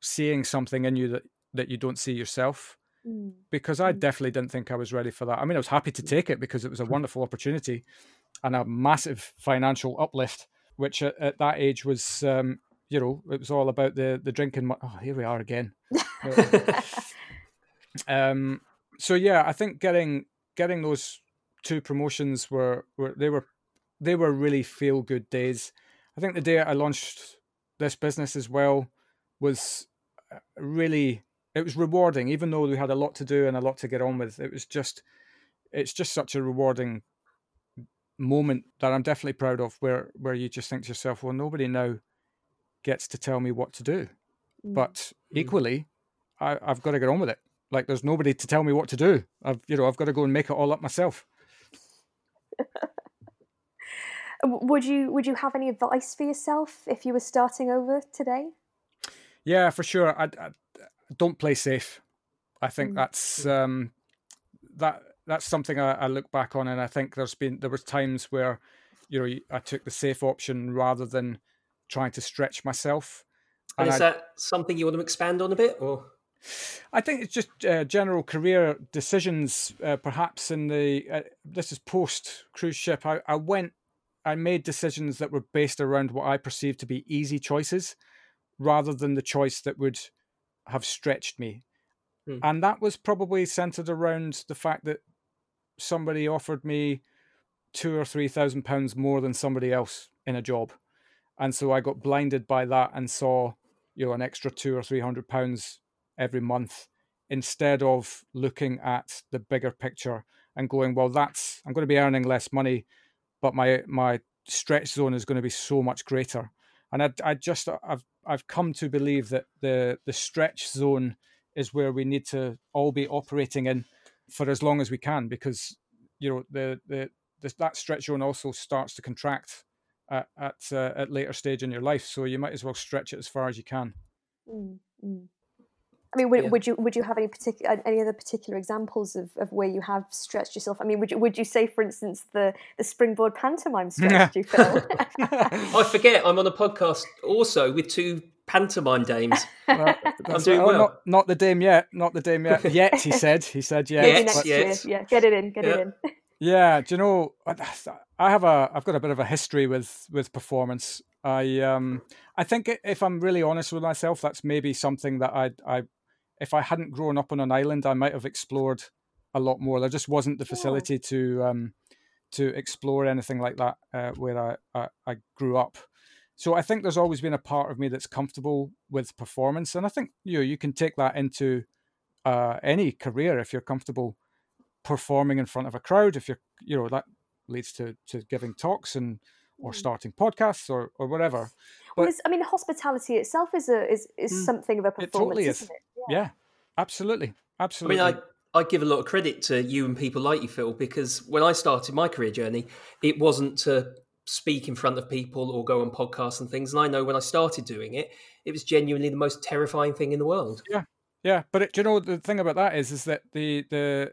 seeing something in you that that you don't see yourself? Mm. Because I mm. definitely didn't think I was ready for that. I mean, I was happy to take it because it was a wonderful opportunity and a massive financial uplift, which at, at that age was, um, you know, it was all about the the drinking. Oh, here we are again. [laughs] Um, so yeah, I think getting getting those two promotions were, were they were they were really feel good days. I think the day I launched this business as well was uh, really it was rewarding, even though we had a lot to do and a lot to get on with. It was just it's just such a rewarding moment that I'm definitely proud of where where you just think to yourself, well, nobody now gets to tell me what to do. Mm. But mm. equally, I, I've got to get on with it. Like there's nobody to tell me what to do. I've you know I've got to go and make it all up myself. [laughs] would you would you have any advice for yourself if you were starting over today? Yeah, for sure. I, I don't play safe. I think mm. that's um, that that's something I, I, look back on, and I think there's been there was times where you know I took the safe option rather than trying to stretch myself. And, and is I, that something you want to expand on a bit, or? I think it's just uh, general career decisions, uh, perhaps. In the uh, this is post cruise ship. I, I went, I made decisions that were based around what I perceived to be easy choices, rather than the choice that would have stretched me. mm. and that was probably centered around the fact that somebody offered me two or three thousand pounds more than somebody else in a job, and so I got blinded by that and saw you know an extra two or three hundred pounds every month instead of looking at the bigger picture and going, well, that's I'm going to be earning less money, but my my stretch zone is going to be so much greater. And I, I just I've I've come to believe that the the stretch zone is where we need to all be operating in for as long as we can because you know the the, the that stretch zone also starts to contract at at, uh, at later stage in your life so you might as well stretch it as far as you can mm-hmm. I mean, would, yeah. would you would you have any particular any other particular examples of, of where you have stretched yourself? I mean, would you would you say, for instance, the the springboard pantomime stretched you, [laughs] Phil? I forget. I'm on a podcast also with two pantomime dames. [laughs] Well, I'm doing oh, well. Not, not, the dame yet. Not the dame yet. Yet he [laughs] said. He said yet. Maybe next yet. Yeah, get it in. Get yeah. it in. Yeah, do you know? I have a I've got a bit of a history with with performance. I um I think if I'm really honest with myself, that's maybe something that I I if I hadn't grown up on an island, I might have explored a lot more. There just wasn't the facility yeah. to um, to explore anything like that uh, where I, I, I grew up. So I think there's always been a part of me that's comfortable with performance, and I think you know, you can take that into uh, any career if you're comfortable performing in front of a crowd. If you're you know that leads to to giving talks and or mm. starting podcasts or or whatever. But, well, I mean, hospitality itself is a is is mm, something of a performance, it totally is. isn't it? Yeah, absolutely, absolutely. I mean, I I give a lot of credit to you and people like you, Phil, because when I started my career journey, it wasn't to speak in front of people or go on podcasts and things. And I know when I started doing it, it was genuinely the most terrifying thing in the world. Yeah, yeah. But it, you know, the thing about that is, is that the the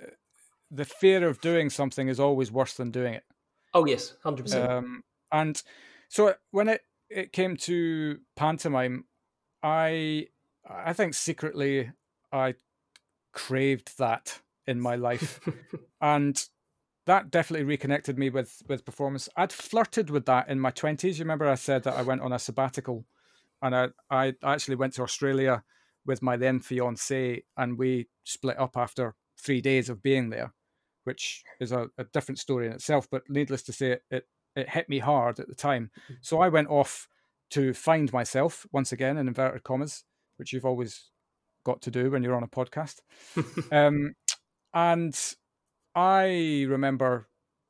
the fear of doing something is always worse than doing it. Oh yes, hundred um, percent. And so when it it came to pantomime, I I think secretly I craved that in my life, [laughs] and that definitely reconnected me with with performance. I'd flirted with that in my twenties. You remember I said that I went on a sabbatical, and I I actually went to Australia with my then fiance, and we split up after three days of being there, which is a, a different story in itself. But needless to say, it, it it hit me hard at the time. Mm-hmm. So I went off to find myself once again in inverted commas which you've always got to do when you're on a podcast. [laughs] um, and I remember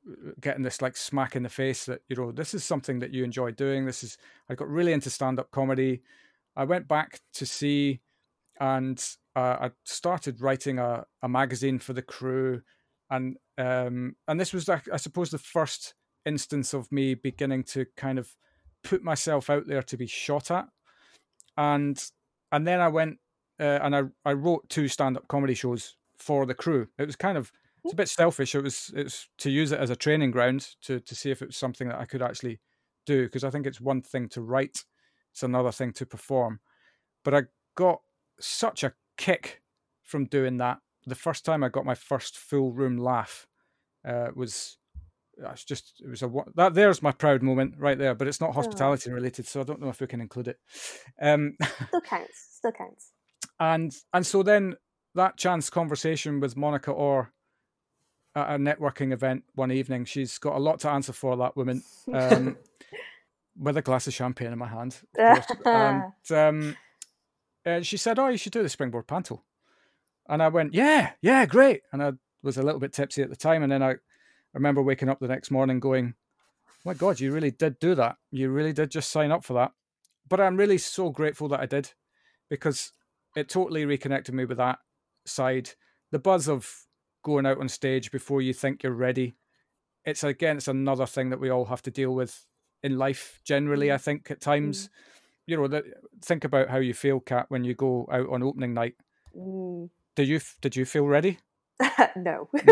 uh, getting this like smack in the face that you know this is something that you enjoy doing. This is I got really into stand up comedy. I went back to see, and uh, I started writing a, a magazine for the crew, and um, and this was I suppose the first instance of me beginning to kind of put myself out there to be shot at, and and then I went uh, and I, I wrote two stand up comedy shows for the crew. It was kind of it's a bit selfish. It was it's to use it as a training ground to to see if it was something that I could actually do because I think it's one thing to write, it's another thing to perform. But I got such a kick from doing that. The first time I got my first full room laugh uh, was that's just it was a that there's my proud moment right there but it's not hospitality related so i don't know if we can include it. Um [laughs] still counts still counts. and and so then that chance conversation with monica or at a networking event one evening she's got a lot to answer for that woman um [laughs] with a glass of champagne in my hand [laughs] and um and she said oh you should do the springboard panto. And i went yeah yeah great. And i was a little bit tipsy at the time and then i I remember waking up the next morning going, my God, you really did do that. You really did just sign up for that. But I'm really so grateful that I did because it totally reconnected me with that side. The buzz of going out on stage before you think you're ready. It's again, it's another thing that we all have to deal with in life generally, I think, at times. Mm. You know, that think about how you feel, Kat, when you go out on opening night. Mm. Did you did you feel ready? [laughs] no. [laughs]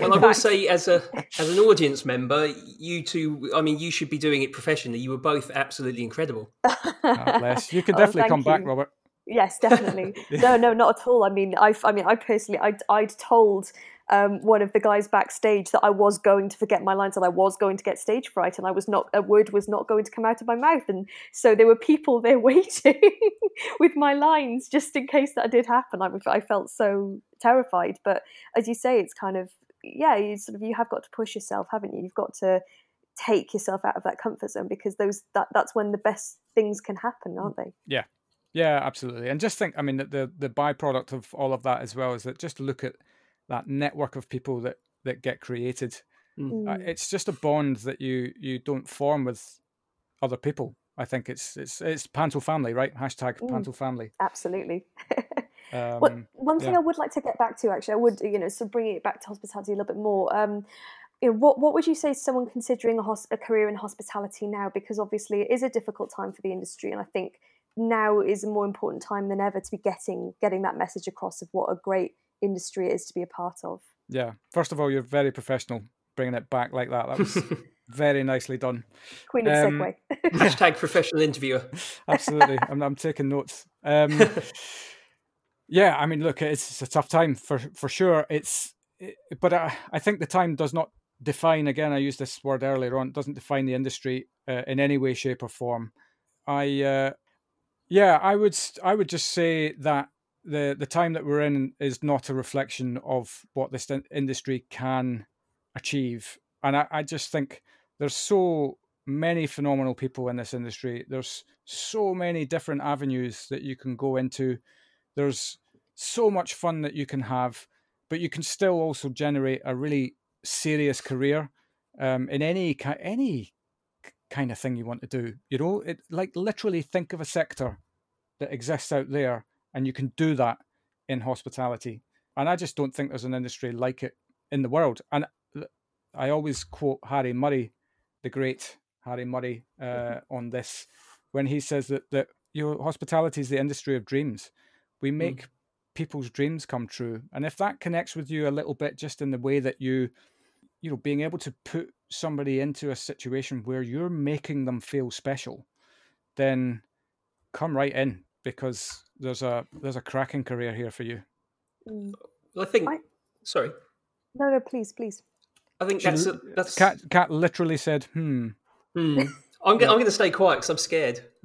well, I will say, as a as an audience member, you two. I mean, you should be doing it professionally. You were both absolutely incredible. [laughs] oh, bless. You could oh, definitely oh, come you. back, Robert. Yes, definitely. no, no, not at all. I mean, I, I mean, I personally, I'd, I'd told um, one of the guys backstage that I was going to forget my lines and I was going to get stage fright and I was not a word was not going to come out of my mouth and so there were people there waiting with my lines just in case that did happen. I, I felt so terrified, but as you say, it's kind of yeah, you sort of you have got to push yourself, haven't you? You've got to take yourself out of that comfort zone because those that that's when the best things can happen, aren't they? Yeah. Yeah, absolutely. And just think, I mean, that the the byproduct of all of that as well is that just look at that network of people that that get created. Mm. Uh, it's just a bond that you you don't form with other people. I think it's it's it's Panto family, right? Hashtag mm. Panto family. Absolutely. [laughs] um, well, one thing yeah. I would like to get back to, actually, I would you know, so bringing it back to hospitality a little bit more. Um, you know, what what would you say to someone considering a, hos- a career in hospitality now? Because obviously it is a difficult time for the industry, and I think now is a more important time than ever to be getting getting that message across of what a great industry it is to be a part of. Yeah. First of all, you're very professional bringing it back like that. That was [laughs] very nicely done. Queen of um, segue. [laughs] Hashtag professional interviewer. Absolutely. I'm, I'm taking notes. Um, [laughs] yeah, I mean, look, it's, a tough time for for sure. It's, it, but I, I think the time does not define. Again, I used this word earlier on. It doesn't define the industry uh, in any way, shape, or form. I, uh, yeah, I would, I would just say that the the time that we're in is not a reflection of what this industry can achieve. And I, I just think there's so many phenomenal people in this industry. There's so many different avenues that you can go into. There's so much fun that you can have, but you can still also generate a really serious career um, in any any kind of thing you want to do. You know, it like literally think of a sector that exists out there and you can do that in hospitality. And I just don't think there's an industry like it in the world. And I always quote Harry Murray, the great Harry Murray, uh, mm-hmm. on this when he says that that you know hospitality is the industry of dreams. We mm. make mm. people's dreams come true, and if that connects with you a little bit, just in the way that you, you know, being able to put somebody into a situation where you're making them feel special, then come right in because there's a there's a cracking career here for you. Mm. I think. I... Sorry. No, no, please, please. I think that's a, that's. Kat, Kat literally said, "Hmm." Hmm. I'm, I'm going to stay quiet because I'm scared. [laughs]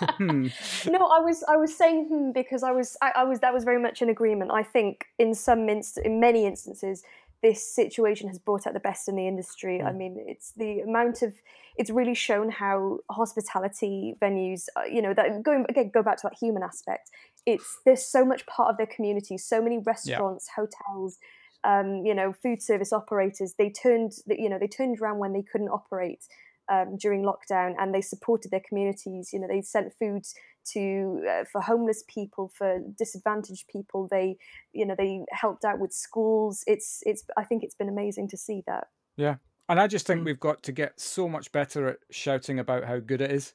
Hmm. no, I was I was saying hmm because I was I, I, was that was very much in agreement. I think in some inst- in many instances this situation has brought out the best in the industry. Mm. I mean, it's the amount of it's really shown how hospitality venues, uh, you know, that going again go back to that human aspect. It's there's so much part of their community, so many restaurants, yeah. hotels, um, you know, food service operators. They turned, you know, they turned around when they couldn't operate um, during lockdown, and they supported their communities. You know, they sent food to uh, for homeless people, for disadvantaged people. They, you know, they helped out with schools. It's it's. I think it's been amazing to see that. Yeah, and I just think mm. we've got to get so much better at shouting about how good it is,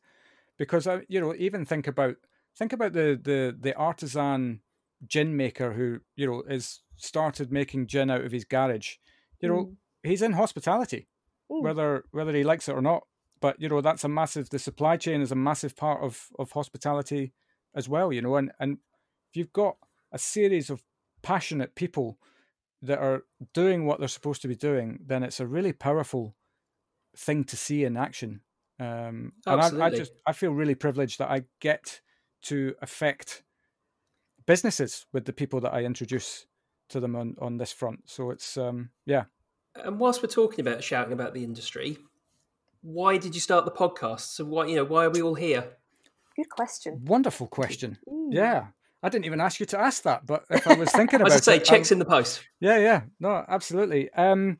because uh, you know, even think about think about the the the artisan gin maker who you know is started making gin out of his garage. You know, mm. he's in hospitality, mm. whether whether he likes it or not. But you know that's a massive the supply chain is a massive part of of hospitality as well you know and and if you've got a series of passionate people that are doing what they're supposed to be doing then it's a really powerful thing to see in action. Um and I, I just i feel really privileged that i get to affect businesses with the people that i introduce to them on on this front. So it's um yeah and whilst we're talking about shouting about the industry why did you start the podcast? So why you know why are we all here? Good question. Wonderful question. Mm. Yeah. I didn't even ask you to ask that, but if I was thinking about [laughs] I was say, it, checks um, in the post. Yeah, yeah, no, absolutely. Um,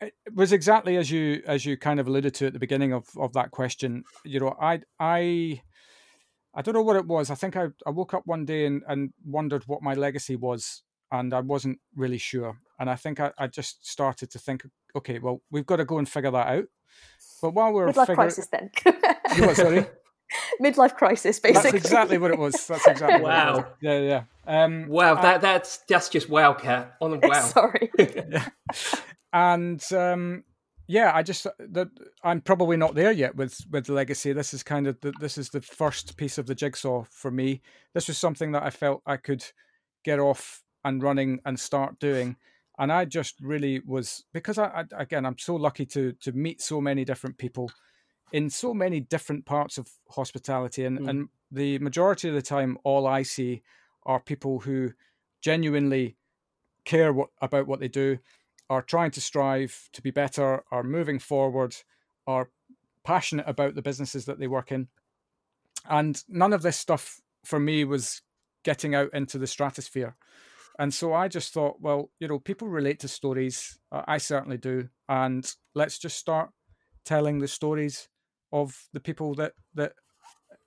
it was exactly as you as you kind of alluded to at the beginning of of that question. You know, I I I don't know what it was. I think I, I woke up one day and, and wondered what my legacy was, and I wasn't really sure. And I think I, I just started to think, okay, well, we've got to go and figure that out. But while we're midlife figuring... crisis, then. what, sorry. [laughs] Midlife crisis, basically. That's exactly what it was. That's exactly wow. Yeah, yeah. Um, wow, that that's that's just wow, Kat. On [laughs] wow. Sorry. yeah. [laughs] And um, yeah, I just that I'm probably not there yet with with the legacy. This is kind of the, this is the first piece of the jigsaw for me. This was something that I felt I could get off and running and start doing, and I just really was because I, I again I'm so lucky to to meet so many different people in so many different parts of hospitality, and mm. and the majority of the time, all I see are people who genuinely care what about what they do are trying to strive to be better, are moving forward, are passionate about the businesses that they work in. And none of this stuff for me was getting out into the stratosphere. And so I just thought, well, you know, people relate to stories. Uh, I certainly do. And let's just start telling the stories of the people that, that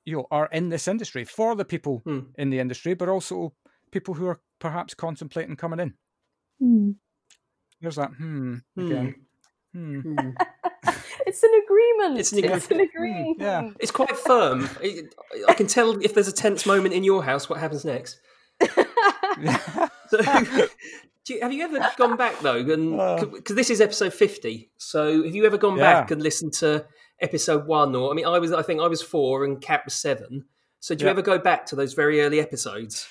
you know, are in this industry for the people hmm. in the industry, but also people who are perhaps contemplating coming in. Hmm. There's that hmm again. Hmm. hmm. [laughs] it's an agreement. It's an, it's an agreement. Yeah. It's quite firm. I can tell if there's a tense moment in your house, what happens next. [laughs] [laughs] so, [laughs] [laughs] you, have you ever gone back though? And because [laughs] uh. this is episode fifty, so have you ever gone yeah. back and listened to episode one? Or I mean, I was, I think I was four and Kat was seven. So do you ever go back to those very early episodes?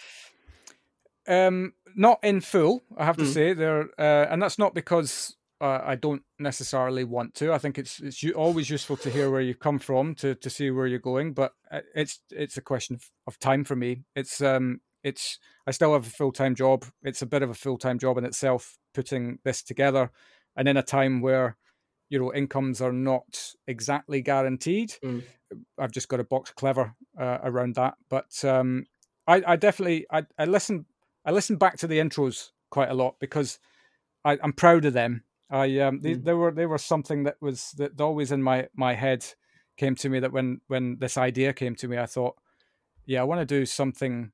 Um, not in full, I have to mm. say. There, uh, and that's not because uh, I don't necessarily want to. I think it's it's always useful to hear where you come from to to see where you're going. But uh, it's it's a question of, of time for me. It's um it's I still have a full time job. It's a bit of a full time job in itself putting this together, and in a time where you know incomes are not exactly guaranteed. Mm. I've just got a box clever uh, around that. But um, I, I definitely I, I listen I listen back to the intros quite a lot because I, am proud of them. I um, they, mm. they were they were something that was that always in my my head came to me that when when this idea came to me, I thought, yeah, I want to do something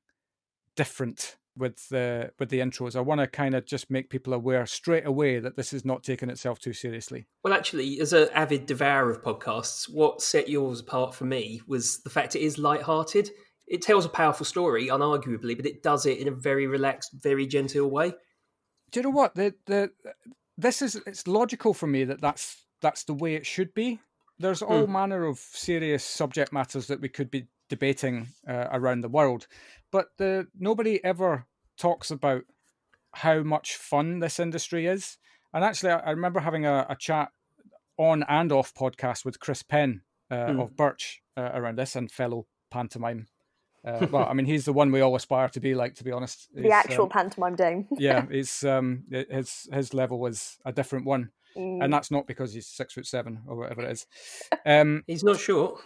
different with the with the intros. I want to kind of just make people aware straight away that this is not taking itself too seriously. Well, actually, as an avid devourer of podcasts, what set yours apart for me was the fact it is light-hearted it tells a powerful story, unarguably, but it does it in a very relaxed, very genteel way. Do you know what the the this is? It's logical for me that that's that's the way it should be. There's all mm. manner of serious subject matters that we could be debating uh, around the world, but the nobody ever talks about how much fun this industry is. And actually, I, I remember having a, a, chat on and off podcast with Chris Penn uh, mm. of Birch uh, around this and fellow pantomime uh, well, I mean, he's the one we all aspire to be like. To be honest, the actual um, pantomime dame. [laughs] yeah, he's um, his his level was a different one, mm. and that's not because he's six foot seven or whatever it is. Um, he's not short.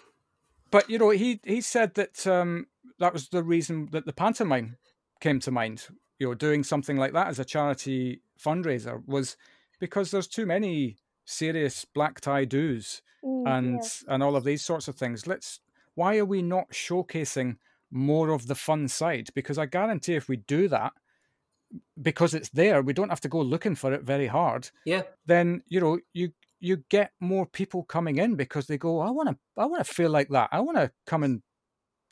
But you know, he he said that um, that was the reason that the pantomime came to mind. You know, doing something like that as a charity fundraiser was because there's too many serious black tie do's mm, and yeah. and all of these sorts of things. Let's why are we not showcasing more of the fun side because I guarantee if we do that, because it's there, we don't have to go looking for it very hard. Yeah. Then you know you you get more people coming in because they go, I want to I want to feel like that. I want to come and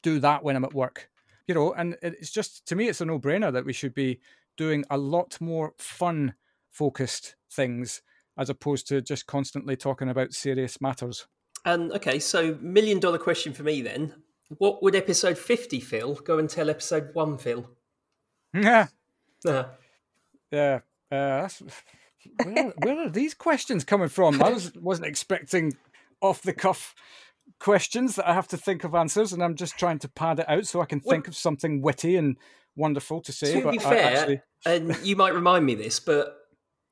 do that when I'm at work. You know, and it's just to me, it's a no brainer that we should be doing a lot more fun focused things as opposed to just constantly talking about serious matters. And okay, so million dollar question for me then what would episode 50 feel? Go and tell episode 1 feel. [laughs] Yeah. Uh. Yeah. Uh, where, where, are these questions coming from? I was, [laughs] wasn't expecting off the cuff questions that I have to think of answers, and I'm just trying to pad it out so I can think well, of something witty and wonderful to say. To be fair, actually... and you might remind me this, but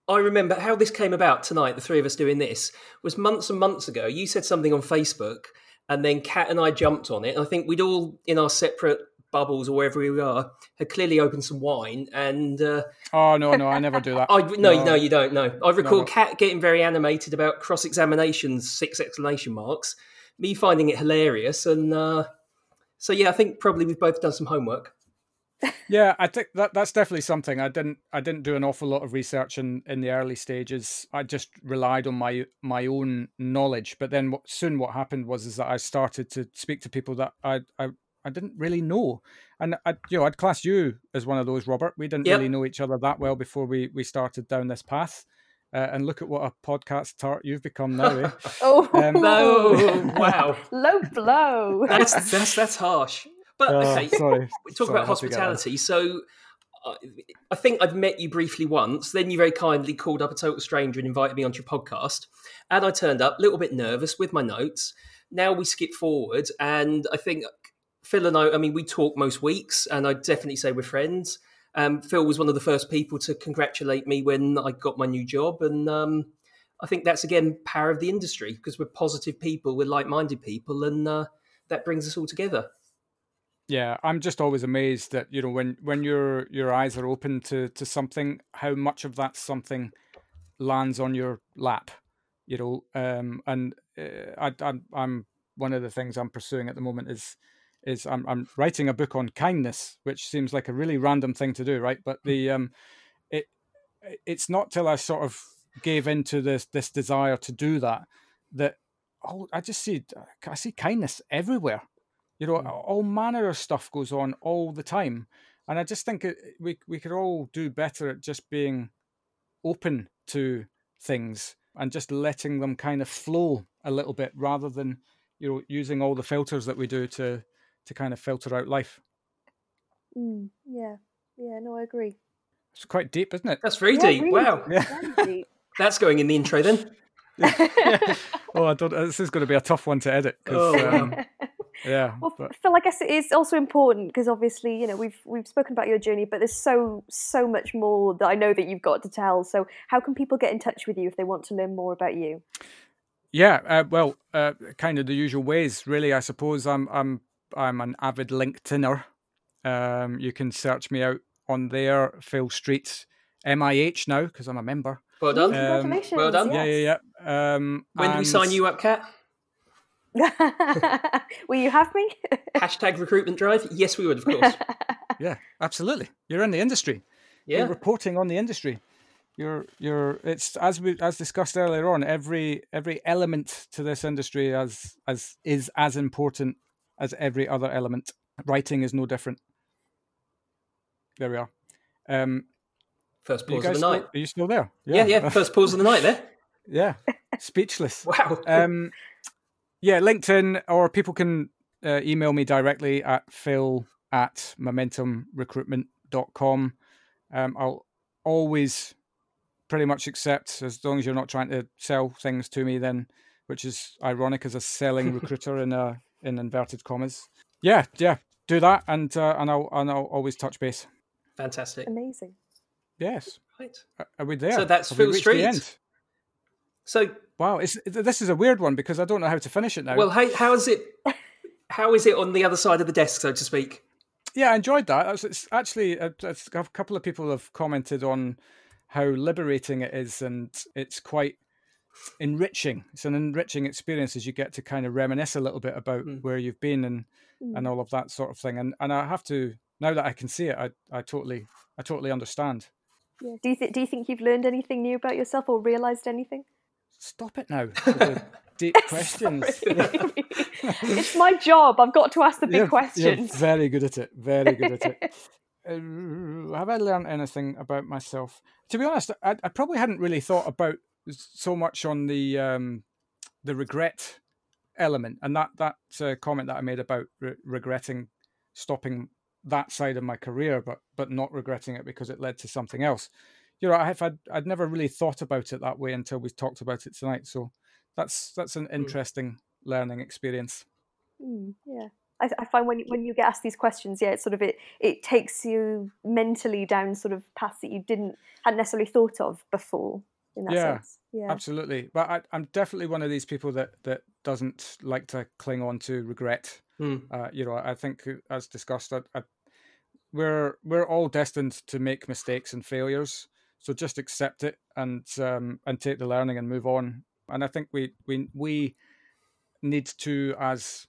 I remember how this came about tonight, the three of us doing this, was months and months ago. You said something on Facebook and then Kat and I jumped on it. And I think we'd all, in our separate bubbles or wherever we are, had clearly opened some wine. And uh, oh no, no, I never do that. [laughs] I no, no, no you don't. know. I recall no. Kat getting very animated about cross examinations, six exclamation marks. Me finding it hilarious, and uh, so yeah, I think probably we've both done some homework yeah, I think that that's definitely something. I didn't I didn't do an awful lot of research in in the early stages. I just relied on my my own knowledge. But then what, soon what happened was is that I started to speak to people that I I, I didn't really know, and I you know I'd class you as one of those, Robert. We didn't yep. really know each other that well before we we started down this path. Uh, and look at what a podcast tart you've become now. Eh? [laughs] oh [laughs] Um, No, wow, [laughs] low blow. that's that's that's harsh. But Oh, okay, sorry. we talk Sorry, about had to get that. hospitality. So I, I think I've met you briefly once. Then you very kindly called up a total stranger and invited me onto your podcast. And I turned up a little bit nervous with my notes. Now we skip forward, and I think Phil and I. I mean, we talk most weeks, and I'd definitely say we're friends. Um, Phil was one of the first people to congratulate me when I got my new job, and um, I think that's again power of the industry because we're positive people, we're like-minded people, and uh, that brings us all together. Yeah, I'm just always amazed that you know when when your your eyes are open to to something, how much of that something lands on your lap, you know. Um, and uh, I, I'm I'm one of the things I'm pursuing at the moment is is I'm I'm writing a book on kindness, which seems like a really random thing to do, right? But the um, it it's not till I sort of gave into this this desire to do that that oh I just see I see kindness everywhere you know Mm. all manner of stuff goes on all the time and i just think it, we we could all do better at just being open to things and just letting them kind of flow a little bit rather than you know using all the filters that we do to to kind of filter out life Mm, yeah, yeah, no, I agree. it's quite deep isn't it That's very Yeah, deep. really Wow, Yeah. Deep. [laughs] that's going in the intro then. [laughs] oh i don't this is going to be a tough one to edit 'cause, Oh, um, [laughs] yeah Well, but Phil, I guess it is also important because obviously, you know, we've we've spoken about your journey, but there's so so much more that I know that you've got to tell. So, how can people get in touch with you if they want to learn more about you? Yeah, uh, well, uh, kind of the usual ways, really. I suppose I'm I'm I'm an avid LinkedIner. Um, you can search me out on there, Phil Streets, MIH now because I'm a member. Well done. Ooh, Um, Congratulations! well done. Yeah, yeah, yeah. Um, when do we sign you up, Kat? [laughs] Will you have me? [laughs] Hashtag recruitment drive? Yes, we would, of course. [laughs] Yeah, absolutely. You're in the industry. Yeah. You're reporting on the industry. You're you're. It's as we as discussed earlier on. Every every element to this industry as as is as important as every other element. Writing is no different. There we are. Um, First pause of the night. still, are you still there? Yeah, yeah. First pause of the night there. [laughs] yeah. Speechless. [laughs] Wow. um, yeah, LinkedIn, or people can uh, email me directly at phil at momentumrecruitment.com. Um, I'll always pretty much accept, as long as you're not trying to sell things to me, then, which is ironic as a selling [laughs] recruiter in a, in inverted commas. Yeah, yeah, do that, and uh, and I'll and I'll always touch base. Fantastic. Amazing. Yes, Right. Are- are we there? So that's Have we Phil the Street. end? So, Wow, it's, this is a weird one because I don't know how to finish it now. well, how, how is it? How is it on the other side of the desk, so to speak? yeah, I enjoyed that. It's, it's actually uh, it's, a couple of people have commented on how liberating it is, and it's quite enriching. It's an enriching experience as you get to kind of reminisce a little bit about Mm. where you've been and Mm. and all of that sort of thing. And and I have to now that I can see it, I I totally I totally understand. Yeah. Do you th- do you think you've learned anything new about yourself or realised anything? Stop it now. [laughs] deep questions. Sorry. [laughs] it's my job. I've got to ask the big You're- questions. You're very good at it. Very good at it. [laughs] Uh, have I learned anything about myself? To be honest, I, I probably hadn't really thought about so much on the um, the regret element and that that uh, comment that I made about re- regretting stopping that side of my career, but but not regretting it because it led to something else. You know, I've I'd, I'd never really thought about it that way until we talked about it tonight. So that's that's an interesting learning experience. Mm, yeah. I, I find when you, when you get asked these questions, yeah, it's sort of it it takes you mentally down sort of paths that you didn't hadn't necessarily thought of before. In that Yeah, sense, yeah, Absolutely, but I, I'm definitely one of these people that that doesn't like to cling on to regret. Hmm. Uh, you know, I think uh, as discussed, I, I, we're we're all destined to make mistakes and failures. So just accept it and um, and take the learning and move on. And I think we we we need to as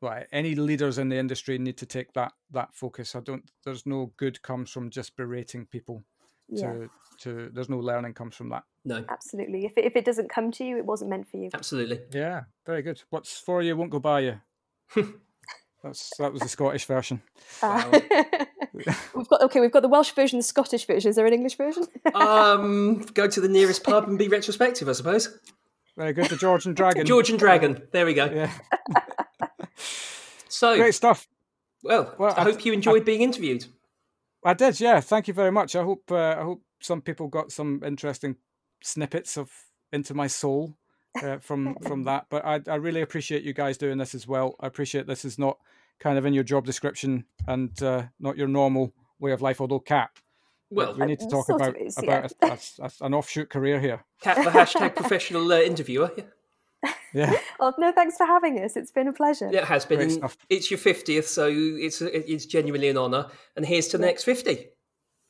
well any leaders in the industry need to take that that focus. I don't. There's no good comes from just berating people. yeah, To to there's no learning comes from that. No, absolutely. If it, if it doesn't come to you, it wasn't meant for you. absolutely. Yeah, very good. What's for you won't go by you. [laughs] That's that was the Scottish version. Uh, [laughs] we've got okay. We've got the Welsh version, the Scottish version. Is there an English version? um, [laughs] go to the nearest pub and be retrospective, I suppose. Very good. The George and Dragon. George and Dragon. There we go. Yeah. so great stuff. Well, well I, I hope you enjoyed I, being interviewed. I did. Yeah. Thank you very much. I hope. Uh, I hope some people got some interesting snippets of into my soul uh, from from [laughs] that. But I, I really appreciate you guys doing this as well. I appreciate this is not kind of in your job description and uh, not your normal way of life. Although Kat, well, we need to talk about is, about yeah. a, a, a, an offshoot career here. Kat, the hashtag [laughs] professional uh, interviewer. Yeah. Yeah. [laughs] oh no, thanks for having us. It's been a pleasure. Yeah, it has been. It's your fiftieth, so it's it's genuinely an honour. And here's to the next fifty.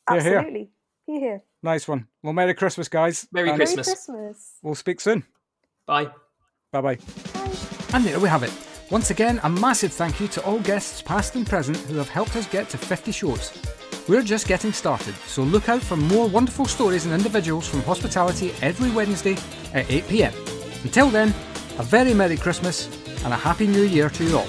Absolutely. Hear, hear. Nice one. Well, Merry Christmas, guys. Merry and Christmas. Merry Christmas. We'll speak soon. Bye. Bye-bye. Bye. And there we have it. Once again, a massive thank you to all guests, past and present, who have helped us get to 50 shows. We're just getting started, so look out for more wonderful stories and individuals from hospitality every Wednesday at 8pm. Until then, a very Merry Christmas and a Happy New Year to you all.